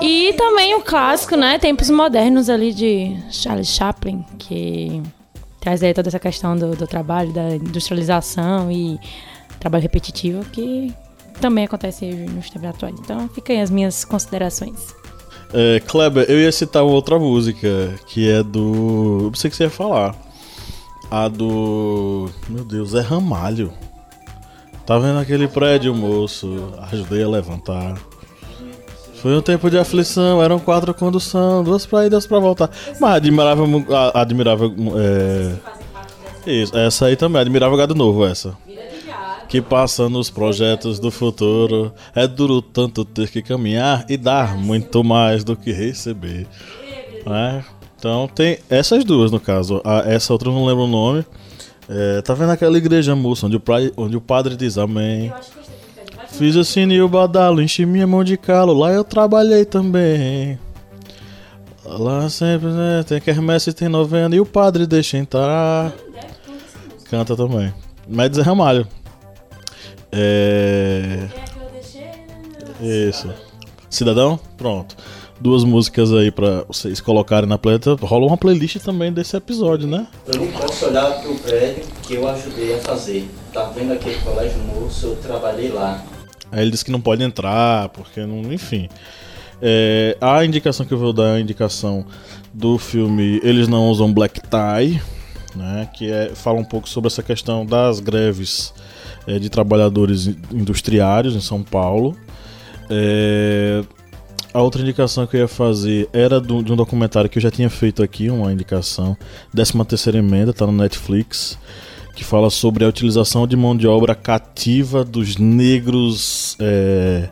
E também o clássico, né? Tempos modernos ali de Charles Chaplin, que traz aí toda essa questão do, do trabalho, da industrialização e trabalho repetitivo, que também acontece nos tempos atuais. Então, aí as minhas considerações. É, Kleber, eu ia citar uma outra música, que é do. Eu sei que você ia falar. A do. Meu Deus, é Ramalho. Tá vendo aquele prédio, moço? Ajudei a levantar. Foi um tempo de aflição, eram quatro condução, duas pra ir, duas pra voltar. Mas admirável. Admirável. É... Isso, essa aí também, admirável gado novo, essa. Que passa nos projetos do futuro. É duro tanto ter que caminhar e dar muito mais do que receber. É, então tem essas duas no caso. A, essa outra eu não lembro o nome. É, tá vendo aquela igreja moça onde o, pra, onde o padre diz amém? Fiz assim e o badalo, enchi minha mão de calo, lá eu trabalhei também. Lá sempre, né? Tem quermesse, tem novena e o padre deixa entrar. Canta também. Médio Zé Ramalho. É. Isso. Cidadão? Pronto. Duas músicas aí pra vocês colocarem na playlist. Rola uma playlist também desse episódio, né? Eu não posso olhar pro prédio que eu ajudei a fazer. Tá vendo aquele colégio moço? Eu trabalhei lá. Aí ele disse que não pode entrar, porque não. Enfim. É, a indicação que eu vou dar é a indicação do filme Eles Não Usam Black Tie, né, que é, fala um pouco sobre essa questão das greves é, de trabalhadores industriários em São Paulo. É, a outra indicação que eu ia fazer era do, de um documentário que eu já tinha feito aqui, uma indicação, 13 terceira emenda, tá no Netflix que fala sobre a utilização de mão de obra cativa dos negros é,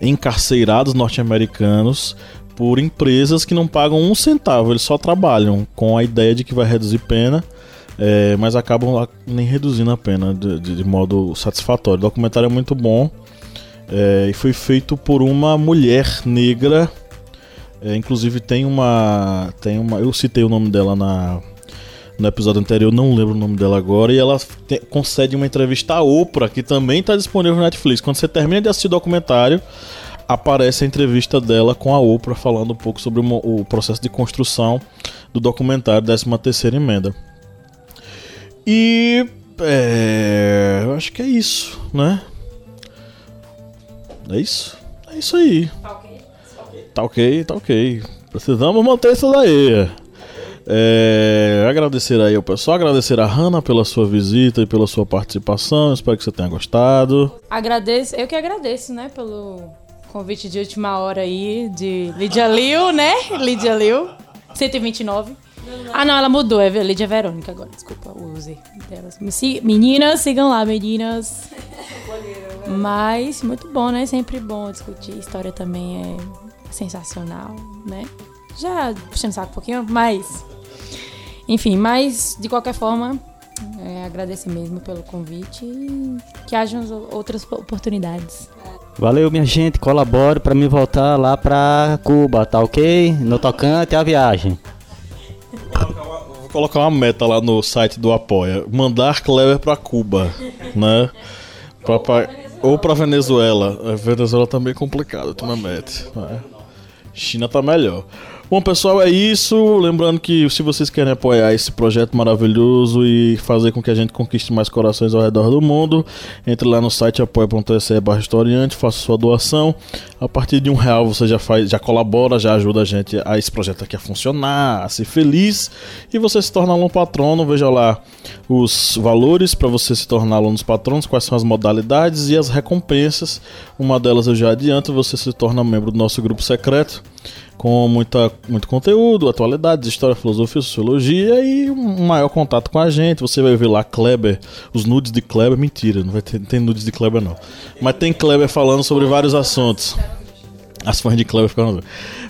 encarceirados norte-americanos por empresas que não pagam um centavo, eles só trabalham com a ideia de que vai reduzir pena, é, mas acabam nem reduzindo a pena de, de, de modo satisfatório. O documentário é muito bom é, e foi feito por uma mulher negra. É, inclusive tem uma, tem uma. Eu citei o nome dela na, no episódio anterior, não lembro o nome dela agora, e ela te, concede uma entrevista à Oprah, que também está disponível no Netflix. Quando você termina de assistir o documentário, aparece a entrevista dela com a Oprah falando um pouco sobre o, o processo de construção do documentário 13 terceira emenda. E é, eu acho que é isso, né? É isso? É isso aí. Tá ok? Tá ok, tá ok. Precisamos manter isso daí. É, agradecer aí ao pessoal, agradecer a Hanna pela sua visita e pela sua participação. Espero que você tenha gostado. Agradeço, eu que agradeço, né, pelo convite de última hora aí de Lídia Liu, né? Lídia Liu, 129. Ah, não, ela mudou. É Lídia Verônica agora. Desculpa o user delas. Meninas, sigam lá, meninas. Mas, muito bom, né? Sempre bom discutir. História também é sensacional, né? Já puxando saco um pouquinho, mas. Enfim, mas de qualquer forma, é, agradecer mesmo pelo convite e que hajam outras oportunidades. Valeu, minha gente. Colabore para me voltar lá para Cuba, tá ok? No tocante a viagem. Colocar uma meta lá no site do Apoia: mandar Clever para Cuba, né? Pra, pra, ou para Venezuela. A Venezuela também tá complicado, tu me mete. Né? China tá melhor. Bom, pessoal, é isso. Lembrando que se vocês querem apoiar esse projeto maravilhoso e fazer com que a gente conquiste mais corações ao redor do mundo, entre lá no site apoia.se barra historiante, faça sua doação. A partir de um real você já faz, já colabora, já ajuda a gente a esse projeto aqui a funcionar, a ser feliz. E você se torna aluno patrono, veja lá os valores para você se tornar alunos patronos, quais são as modalidades e as recompensas. Uma delas eu já adianto, você se torna membro do nosso grupo secreto com muita, muito conteúdo, atualidades, história, filosofia, sociologia e um maior contato com a gente. Você vai ver lá Kleber, os nudes de Kleber. Mentira, não vai ter, tem nudes de Kleber não. Mas tem Kleber falando sobre vários assuntos. As fãs de Kleber ficam.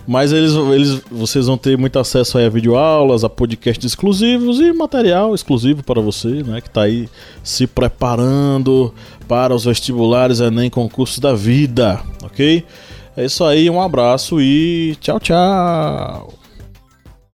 Mas eles, eles, vocês vão ter muito acesso a videoaulas, a podcasts exclusivos e material exclusivo para você, né? Que está aí se preparando para os vestibulares Enem concursos da vida, ok? É isso aí, um abraço e tchau, tchau.